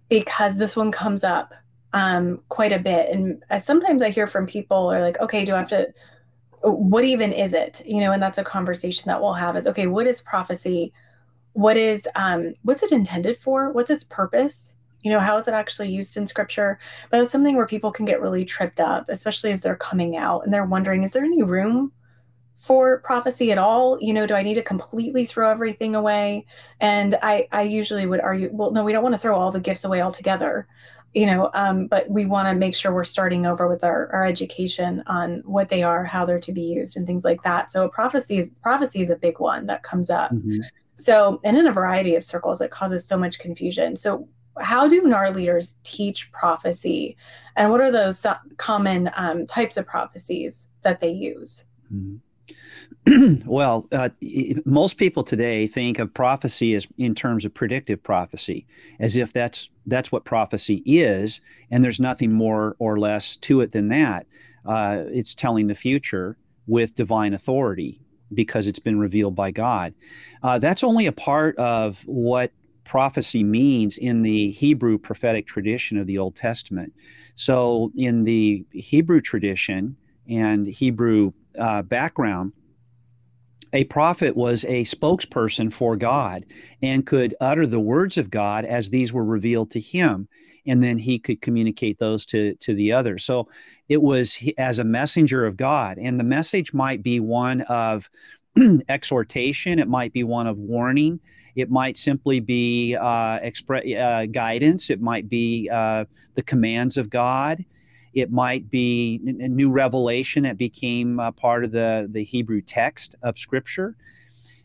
because this one comes up um, quite a bit. And sometimes I hear from people are like, okay, do I have to, what even is it? You know, and that's a conversation that we'll have is, okay, what is prophecy? What is, um, what's it intended for? What's its purpose? You know, how is it actually used in scripture? But it's something where people can get really tripped up, especially as they're coming out and they're wondering, is there any room for prophecy at all? You know do i need to completely throw everything away? And i i usually would argue well no we don't want to throw all the gifts away altogether you know um, but we want to make sure we're starting over with our, our education on what they are how they're to be used and things like that. So prophecy is prophecy is a big one that comes up. Mm-hmm. so and in a variety of circles it causes so much confusion. So how do NAR leaders teach prophecy? And what are those common um, types of prophecies that they use? Mm-hmm. well, uh, most people today think of prophecy as in terms of predictive prophecy, as if that's that's what prophecy is, and there's nothing more or less to it than that. Uh, it's telling the future with divine authority because it's been revealed by God. Uh, that's only a part of what prophecy means in the Hebrew prophetic tradition of the Old Testament. So, in the Hebrew tradition and Hebrew uh, background, a prophet was a spokesperson for God and could utter the words of God as these were revealed to him. And then he could communicate those to, to the others. So it was as a messenger of God. And the message might be one of exhortation, it might be one of warning, it might simply be uh, uh, guidance, it might be uh, the commands of God. It might be a new revelation that became part of the, the Hebrew text of Scripture.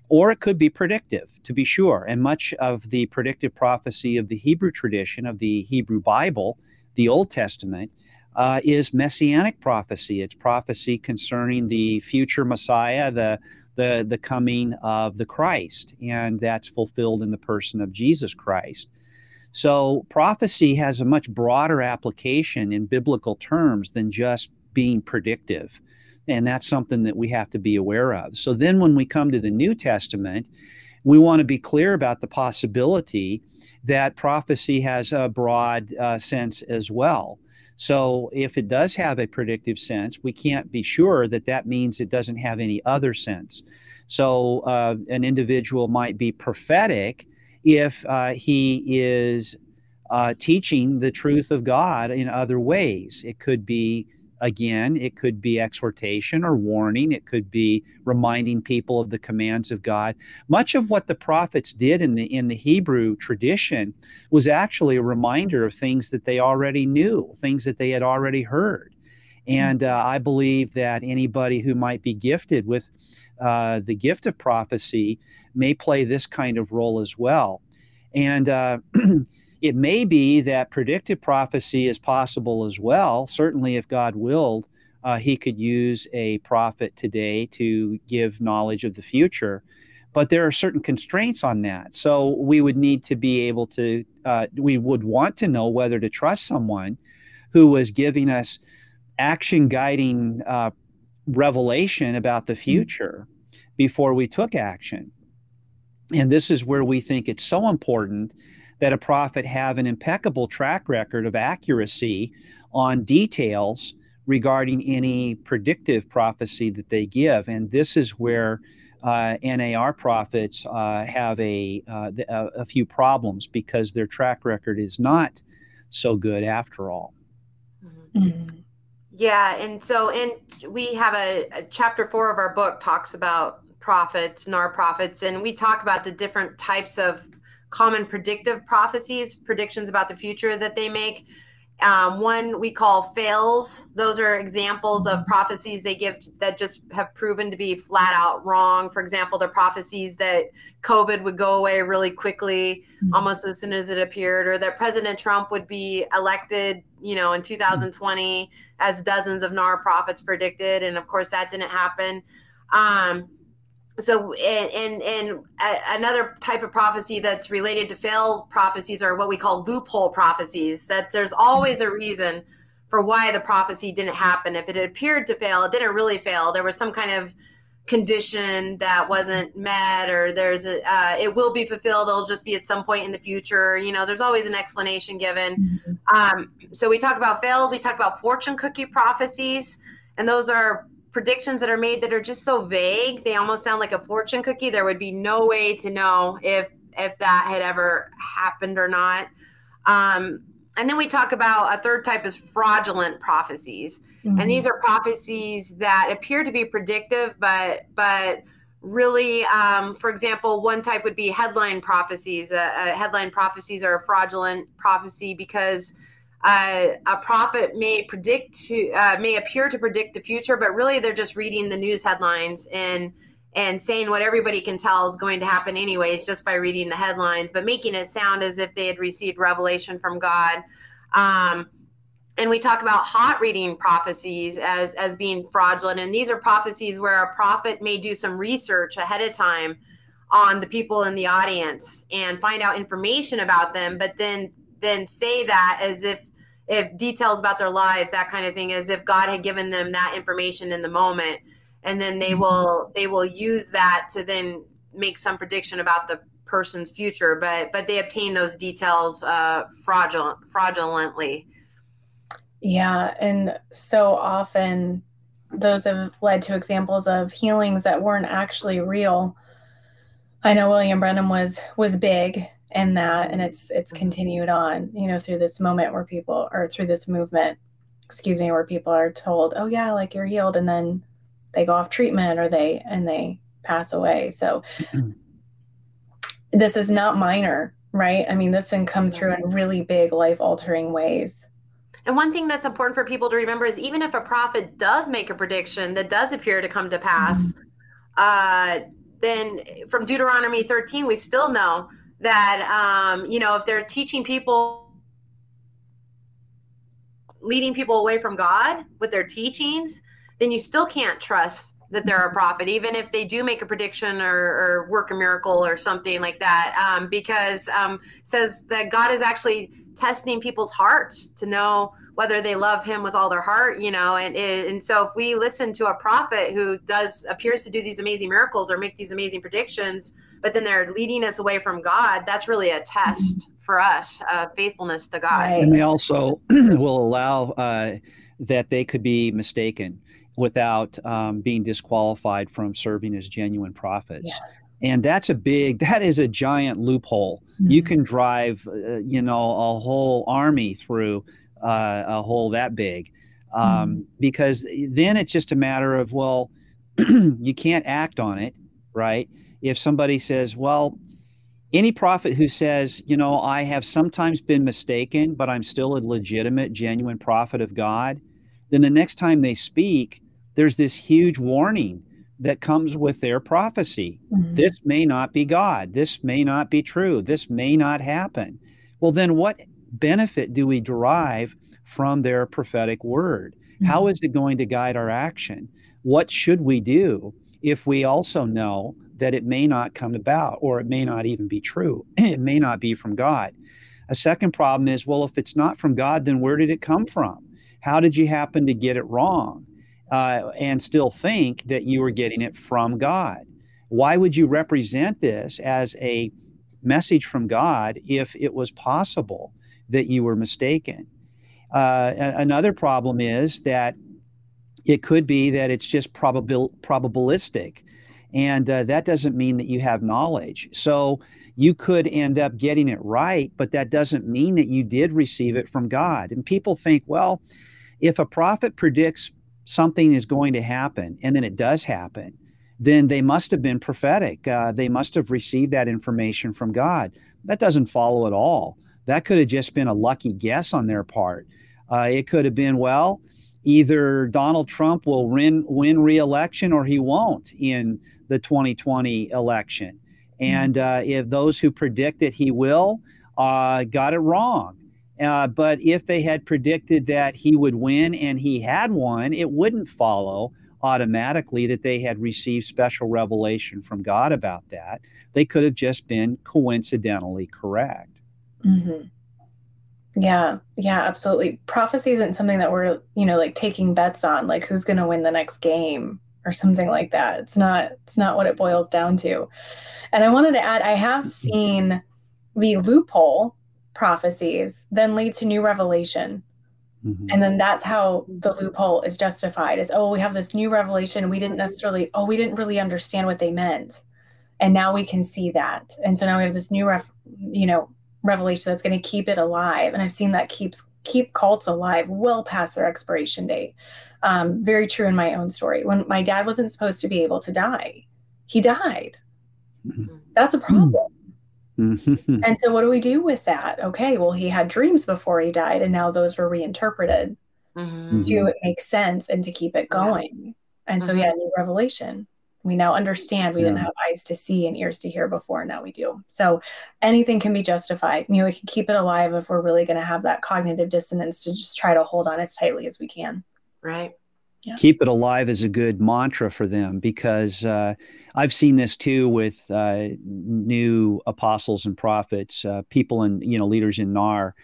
Or it could be predictive, to be sure. And much of the predictive prophecy of the Hebrew tradition, of the Hebrew Bible, the Old Testament, uh, is messianic prophecy. It's prophecy concerning the future Messiah, the the the coming of the Christ, and that's fulfilled in the person of Jesus Christ. So prophecy has a much broader application in biblical terms than just being predictive. And that's something that we have to be aware of. So then when we come to the New Testament, we want to be clear about the possibility that prophecy has a broad uh, sense as well. So if it does have a predictive sense, we can't be sure that that means it doesn't have any other sense. So uh, an individual might be prophetic if uh, he is uh, teaching the truth of God in other ways. It could be, again, it could be exhortation or warning. It could be reminding people of the commands of God. Much of what the prophets did in the in the Hebrew tradition was actually a reminder of things that they already knew, things that they had already heard. And uh, I believe that anybody who might be gifted with uh, the gift of prophecy may play this kind of role as well. And uh, it may be that predictive prophecy is possible as well. Certainly, if God willed, uh, he could use a prophet today to give knowledge of the future. But there are certain constraints on that. So we would need to be able to, uh, we would want to know whether to trust someone who was giving us action guiding uh, revelation about the hmm. future before we took action. And this is where we think it's so important that a prophet have an impeccable track record of accuracy on details regarding any predictive prophecy that they give. And this is where uh, NAR prophets uh, have a, uh, a, a few problems because their track record is not so good after all. Mm-hmm. Yeah, and so and we have a, a, chapter four of our book talks about prophets, NAR prophets, and we talk about the different types of common predictive prophecies, predictions about the future that they make. Um, one we call fails. Those are examples of prophecies they give that just have proven to be flat out wrong. For example, they're prophecies that COVID would go away really quickly, mm-hmm. almost as soon as it appeared, or that President Trump would be elected, you know, in 2020, as dozens of NAR prophets predicted. And of course, that didn't happen. Um, so and, and and another type of prophecy that's related to failed prophecies are what we call loophole prophecies. That there's always a reason for why the prophecy didn't happen. If it appeared to fail it didn't really fail. There was some kind of condition that wasn't met or there's a uh, it will be fulfilled. It'll just be at some point in the future. You know there's always an explanation given. Mm-hmm. um, so we talk about fails. We talk about fortune cookie prophecies. And those are predictions that are made that are just so vague they almost sound like a fortune cookie. There would be no way to know if if that had ever happened or not. Um, and then we talk about a third type is fraudulent prophecies. Mm-hmm. and these are prophecies that appear to be predictive but but really um, for example one type would be headline prophecies. Uh, uh, headline prophecies are a fraudulent prophecy because uh, a prophet may predict to uh, may appear to predict the future, but really they're just reading the news headlines and and saying what everybody can tell is going to happen anyways just by reading the headlines, but making it sound as if they had received revelation from God. Um, and we talk about hot reading prophecies as as being fraudulent, and these are prophecies where a prophet may do some research ahead of time on the people in the audience and find out information about them, but then then say that as if if details about their lives, that kind of thing, as if God had given them that information in the moment, and then they mm-hmm. will they will use that to then make some prediction about the person's future, but but they obtain those details uh, fraudulent fraudulently. Yeah, and so often those have led to examples of healings that weren't actually real. I know William Branham was was big in that and it's it's mm-hmm. continued on you know through this moment where people or through this movement excuse me where people are told oh yeah like you're healed and then they go off treatment or they and they pass away so mm-hmm. this is not minor right i mean this can come through in really big life altering ways and one thing that's important for people to remember is even if a prophet does make a prediction that does appear to come to pass, mm-hmm. uh, then from Deuteronomy 13, we still know that um, you know if they're teaching people leading people away from god with their teachings then you still can't trust that they're a prophet even if they do make a prediction or, or work a miracle or something like that. Um, because um, says that god is actually testing people's hearts to know whether they love him with all their heart you know and and so if we listen to a prophet who does appears to do these amazing miracles or make these amazing predictions but then they're leading us away from God, that's really a test for us of faithfulness to God. And they also will allow uh, that they could be mistaken without um, being disqualified from serving as genuine prophets. Yeah. And that's a big, that is a giant loophole. Mm-hmm. You can drive, uh, you know, a whole army through uh, a hole that big. Um, mm-hmm. Because then it's just a matter of, well, you can't act on it, right? If somebody says, well, any prophet who says, you know, I have sometimes been mistaken, but I'm still a legitimate, genuine prophet of God, then the next time they speak, there's this huge warning that comes with their prophecy. Mm-hmm. This may not be God. This may not be true. This may not happen. Well, then what benefit do we derive from their prophetic word? Mm-hmm. How is it going to guide our action? What should we do if we also know that it may not come about or it may not even be true. it may not be from God. A second problem is well, if it's not from God, then where did it come from? How did you happen to get it wrong uh, and still think that you were getting it from God? Why would you represent this as a message from God if it was possible that you were mistaken? Uh, another problem is that it could be that it's just probabil- probabilistic And uh, that doesn't mean that you have knowledge. So you could end up getting it right, but that doesn't mean that you did receive it from God. And people think, well, if a prophet predicts something is going to happen and then it does happen, then they must have been prophetic. Uh, they must have received that information from God. That doesn't follow at all. That could have just been a lucky guess on their part. Uh, it could have been, well, either Donald Trump will win, win re-election or he won't in the 2020 election. And uh, if those who predict that he will uh, got it wrong. Uh, but if they had predicted that he would win and he had won, it wouldn't follow automatically that they had received special revelation from God about that. They could have just been coincidentally correct. Mm-hmm. Yeah, yeah, absolutely. Prophecy isn't something that we're, you know, like taking bets on, like who's going to win the next game or something like that. It's not it's not what it boils down to. And I wanted to add I have seen the loophole prophecies then lead to new revelation. Mm-hmm. And then that's how the loophole is justified is oh we have this new revelation we didn't necessarily oh we didn't really understand what they meant. And now we can see that. And so now we have this new ref, you know revelation that's going to keep it alive. And I've seen that keeps keep cults alive well past their expiration date. Um, very true in my own story. When my dad wasn't supposed to be able to die, he died. Mm-hmm. That's a problem. Mm-hmm. and so, what do we do with that? Okay, well, he had dreams before he died, and now those were reinterpreted mm-hmm. to make sense and to keep it going. And so, yeah, new revelation we now understand we yeah. didn't have eyes to see and ears to hear before and now we do so anything can be justified you know we can keep it alive if we're really going to have that cognitive dissonance to just try to hold on as tightly as we can right yeah. keep it alive is a good mantra for them because uh, I've seen this too with uh, new apostles and prophets, uh, people and you know leaders in NAR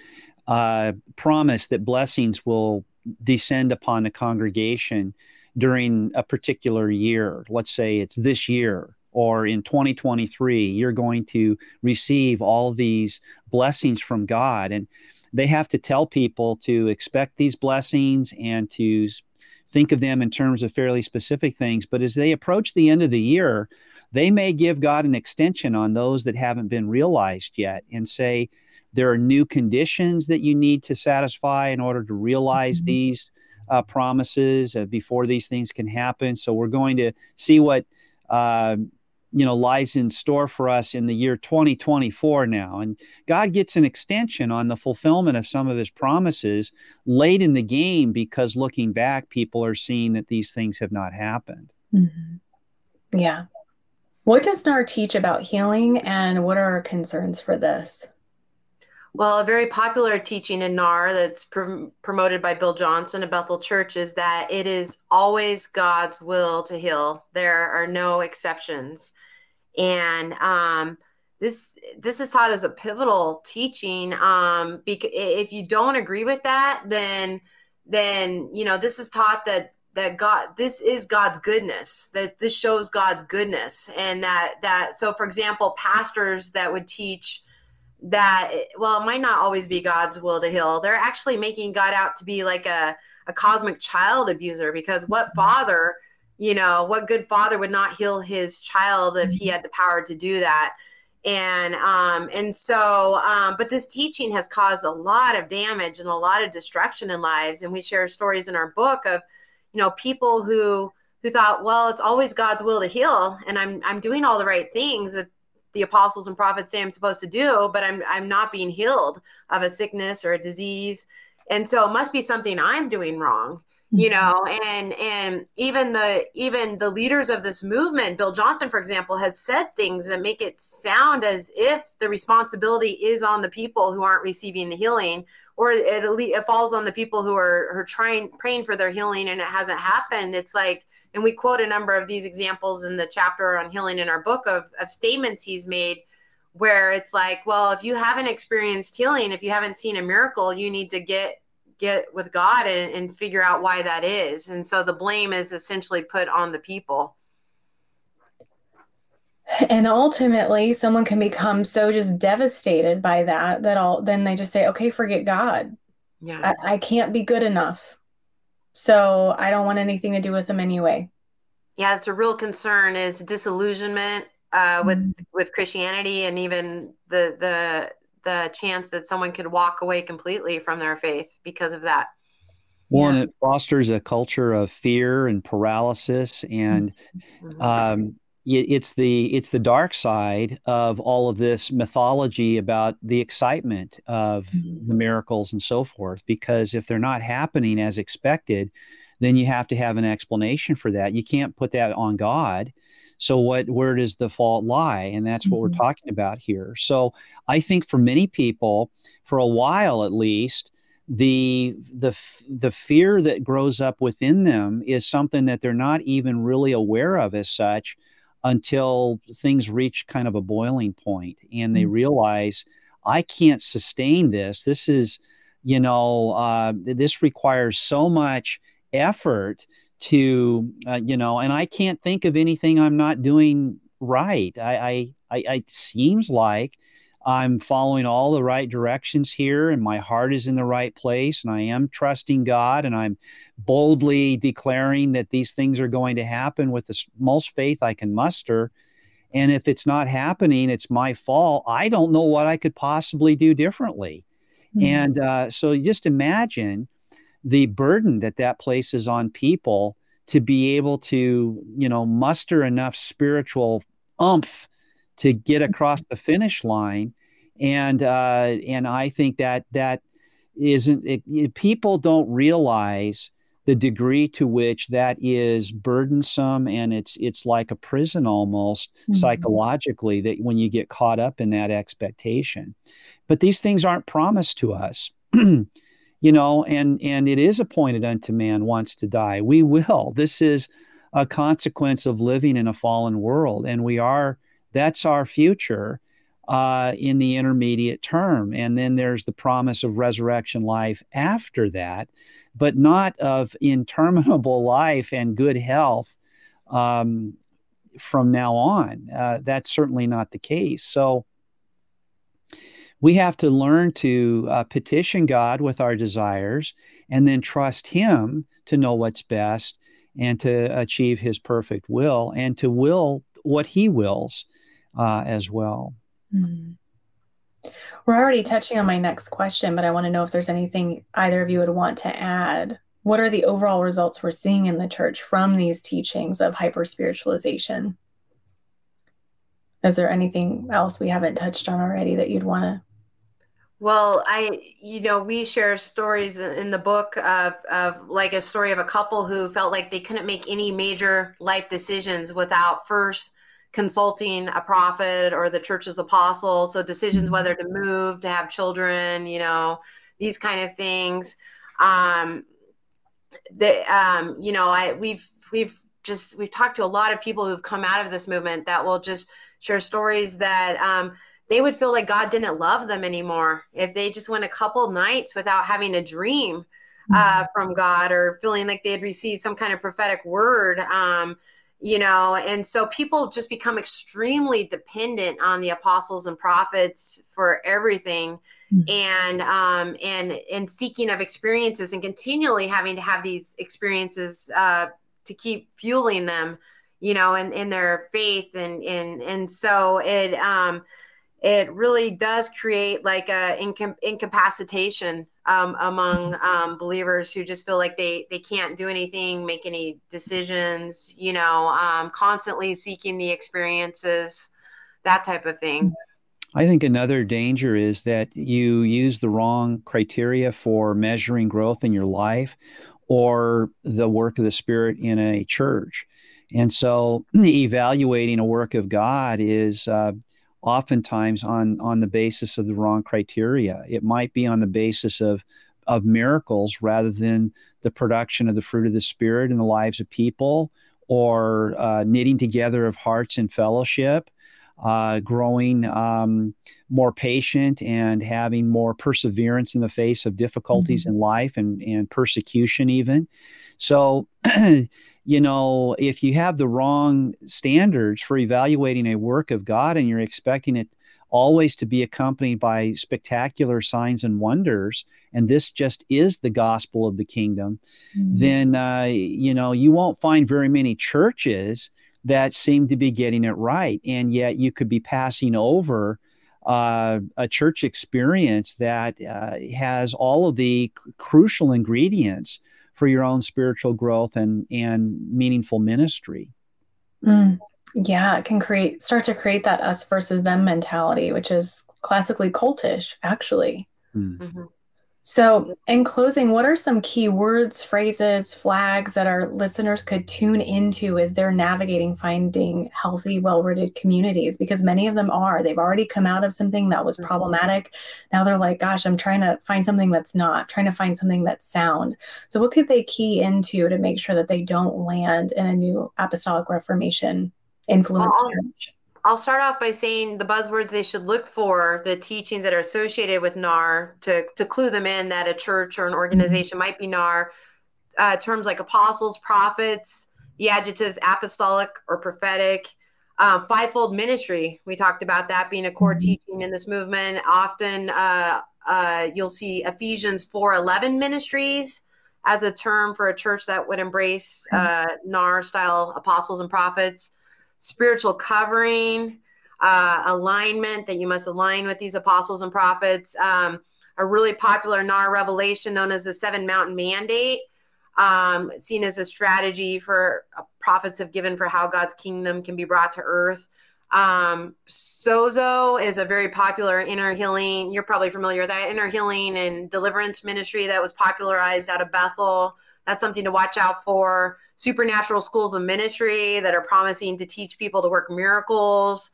uh, promise that blessings will descend upon the congregation during a particular year. Let's say it's this year or in 2023, you're going to receive all these blessings from God. And they have to tell people to expect these blessings and to think of them in terms of fairly specific things. But as they approach the end of the year, they may give God an extension on those that haven't been realized yet and say, there are new conditions that you need to satisfy in order to realize mm-hmm. these uh, promises uh, before these things can happen. So we're going to see what uh, you know lies in store for us in the year 2024 now, and God gets an extension on the fulfillment of some of His promises late in the game because looking back, people are seeing that these things have not happened. Mm-hmm. Yeah. What does NAR teach about healing, and what are our concerns for this? Well, a very popular teaching in NAR that's pr- promoted by Bill Johnson of Bethel Church is that it is always God's will to heal. There are no exceptions, and um, this this is taught as a pivotal teaching. Um, if you don't agree with that, then then you know this is taught that that God this is God's goodness that this shows God's goodness and that that so for example pastors that would teach that well it might not always be god's will to heal they're actually making god out to be like a, a cosmic child abuser because what mm-hmm. father you know what good father would not heal his child if he mm-hmm. had the power to do that and um and so um but this teaching has caused a lot of damage and a lot of destruction in lives and we share stories in our book of you know people who who thought well it's always god's will to heal and i'm i'm doing all the right things that the apostles and prophets say I'm supposed to do, but I'm I'm not being healed of a sickness or a disease. And so it must be something I'm doing wrong, you mm-hmm. know, and and even the even the leaders of this movement, Bill Johnson, for example, has said things that make it sound as if the responsibility is on the people who aren't receiving the healing, or it, it falls on the people who are, are trying praying for their healing and it hasn't happened. It's like and we quote a number of these examples in the chapter on healing in our book of, of statements he's made where it's like well if you haven't experienced healing if you haven't seen a miracle you need to get get with god and, and figure out why that is. And so the blame is essentially put on the people. And ultimately someone can become so just devastated by that that all then they just say okay forget god. Yeah. I, I can't be good enough so I don't want anything to do with them anyway. Yeah, it's a real concern is disillusionment uh, with mm-hmm. with Christianity, and even the the the chance that someone could walk away completely from their faith because of that. Well, yeah. and it fosters a culture of fear and paralysis, and mm-hmm. um, it's the it's the dark side of all of this mythology about the excitement of mm-hmm. the miracles and so forth. Because if they're not happening as expected, then you have to have an explanation for that. You can't put that on God. So what where does the fault lie? And that's what mm-hmm. we're talking about here. So I think for many people, for a while at least, the the the fear that grows up within them is something that they're not even really aware of as such until things reach kind of a boiling point and they mm-hmm. realize I can't sustain this. This is, you know, uh, this requires so much effort to uh, you know and i can't think of anything i'm not doing right I, I i it seems like i'm following all the right directions here and my heart is in the right place and i am trusting god and i'm boldly declaring that these things are going to happen with the most faith i can muster. And if it's not happening it's my fault. I don't know what i could possibly do differently. Mm-hmm. and uh, so just imagine the burden that that places on people to be able to you know muster enough spiritual umph to get across the finish line and uh, and I think that that isn't it, it, people don't realize the degree to which that is burdensome and it's it's like a prison almost mm-hmm. psychologically that when you get caught up in that expectation. But these things aren't promised to us. You know and and it is appointed unto man once to die. We will. This is a consequence of living in a fallen world and we are that's our future uh, in the intermediate term. And then there's the promise of resurrection life after that but not of interminable life and good health um, from now on. Uh, that's certainly not the case. So we have to learn to uh, petition God with our desires and then trust Him to know what's best and to achieve His perfect will and to will what He wills uh, as well. Mm-hmm. We're already touching on my next question, but I want to know if there's anything either of you would want to add. What are the overall results we're seeing in the church from these teachings of hyper spiritualization? Is there anything else we haven't touched on already that you'd want to well, I, you know, we share stories in the book of, of like a story of a couple who felt like they couldn't make any major life decisions without first consulting a prophet or the church's apostle. So decisions mm-hmm. whether to move, to have children, you know, these kind of things. Um, the, um, you know, I, we've, we've just, we've talked to a lot of people who've come out of this movement that will just share stories that, um, they would feel like God didn't love them anymore if they just went a couple nights without having a dream uh, mm-hmm. from God or feeling like they had received some kind of prophetic word. Um, you know, and so people just become extremely dependent on the apostles and prophets for everything. Mm-hmm. and um, and and seeking of experiences and continually having to have these experiences uh, to keep fueling them you know in, in their faith and and and so it um it really does create like a inca- incapacitation um, among mm-hmm. um, believers who just feel like they they can't do anything, make any decisions. You know, um, constantly seeking the experiences, that type of thing. I think another danger is that you use the wrong criteria for measuring growth in your life or the work of the Spirit in a church. And so, evaluating a work of God is uh, oftentimes on on the basis of the wrong criteria. It might be on the basis of of miracles rather than the production of the fruit of the spirit in the lives of people or uh, knitting together of hearts in fellowship uh, growing um, more patient and having more perseverance in the face of difficulties mm-hmm. in life and, and persecution even so you know, if you have the wrong standards for evaluating a work of God and you're expecting it always to be accompanied by spectacular signs and wonders, and this just is the gospel of the kingdom, mm-hmm. then uh, you know you won't find very many churches that seem to be getting it right, and yet you could be passing over. Uh, a church experience that uh, has all of the c- crucial ingredients for your own spiritual growth and and meaningful ministry. Mm yeah it can create start to create that us versus them mentality which is classically cultish actually mm. mm-hmm. So in closing what are some key words phrases flags that our listeners could tune into as they're navigating finding healthy well-rooted communities because many of them are they've already come out of something that was mm-hmm. problematic now they're like gosh i'm trying to find something that's not trying to find something that's sound so what could they key into to make sure that they don't land in a new apostolic reformation influence I'll, church? I'll start off by saying the buzzwords they should look for, the teachings that are associated with NAR to, to clue them in that a church or an organization mm-hmm. might be NAR. Uh, terms like apostles, prophets, the adjectives apostolic or prophetic, uh, fivefold ministry. We talked about that being a core mm-hmm. teaching in this movement. Often uh, uh you'll see Ephesians 4:11 ministries as a term for a church that would embrace uh, NAR style apostles and prophets spiritual covering, uh, alignment that you must align with these apostles and prophets. Um, a really popular NAR revelation known as the Seven Mountain Mandate, um, seen as a strategy for uh, prophets have given for how God's kingdom can be brought to earth. Um, Sozo is a very popular inner healing. You're probably familiar with that inner healing and deliverance ministry that was popularized out of Bethel. That's something to watch out for supernatural schools of ministry that are promising to teach people to work miracles.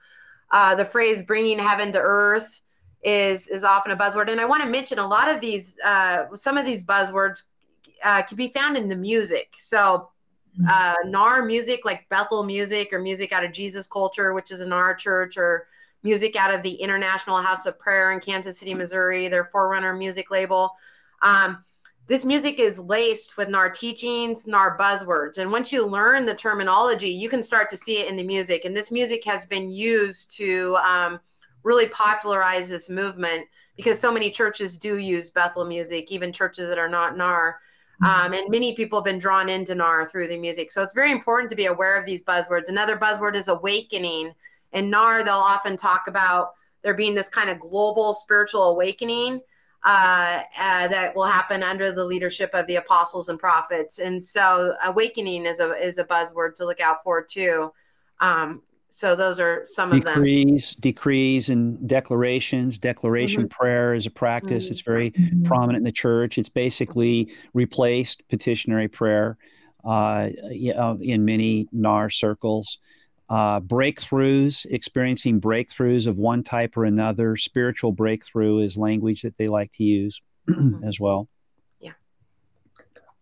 Uh, the phrase "bringing heaven to earth" is is often a buzzword, and I want to mention a lot of these. Uh, some of these buzzwords uh, can be found in the music. So, uh, NAR music, like Bethel music, or music out of Jesus Culture, which is a NAR church, or music out of the International House of Prayer in Kansas City, Missouri, their Forerunner music label. Um, this music is laced with NAR teachings, NAR buzzwords. And once you learn the terminology, you can start to see it in the music. And this music has been used to um, really popularize this movement because so many churches do use Bethel music, even churches that are not NAR. Mm-hmm. Um, and many people have been drawn into NAR through the music. So it's very important to be aware of these buzzwords. Another buzzword is awakening. In NAR, they'll often talk about there being this kind of global spiritual awakening uh, uh, that will happen under the leadership of the apostles and prophets. And so, awakening is a is a buzzword to look out for too. Um, so those are some decrees, of them. Decrees, decrees, and declarations. Declaration mm-hmm. prayer is a practice. Mm-hmm. It's very mm-hmm. prominent in the church. It's basically replaced petitionary prayer uh, in many NAR circles uh, breakthroughs, experiencing breakthroughs of one type or another. Spiritual breakthrough is language that they like to use mm-hmm. as well. Yeah.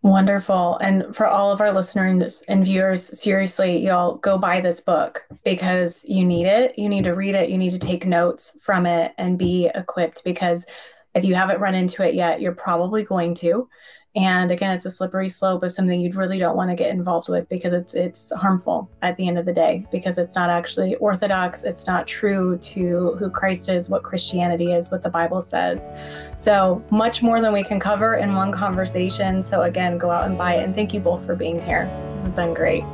Wonderful. And for all of our listeners and viewers, seriously, y'all go buy this book because you need it. You need to read it. You need to take notes from it and be equipped because if you haven't run into it yet, you're probably going to. And again, it's a slippery slope of something you really don't want to get involved with because it's it's harmful at the end of the day because it's not actually orthodox, it's not true to who Christ is, what Christianity is, what the Bible says. So, much more than we can cover in one conversation. So, again, go out and buy it and thank you both for being here. This has been great.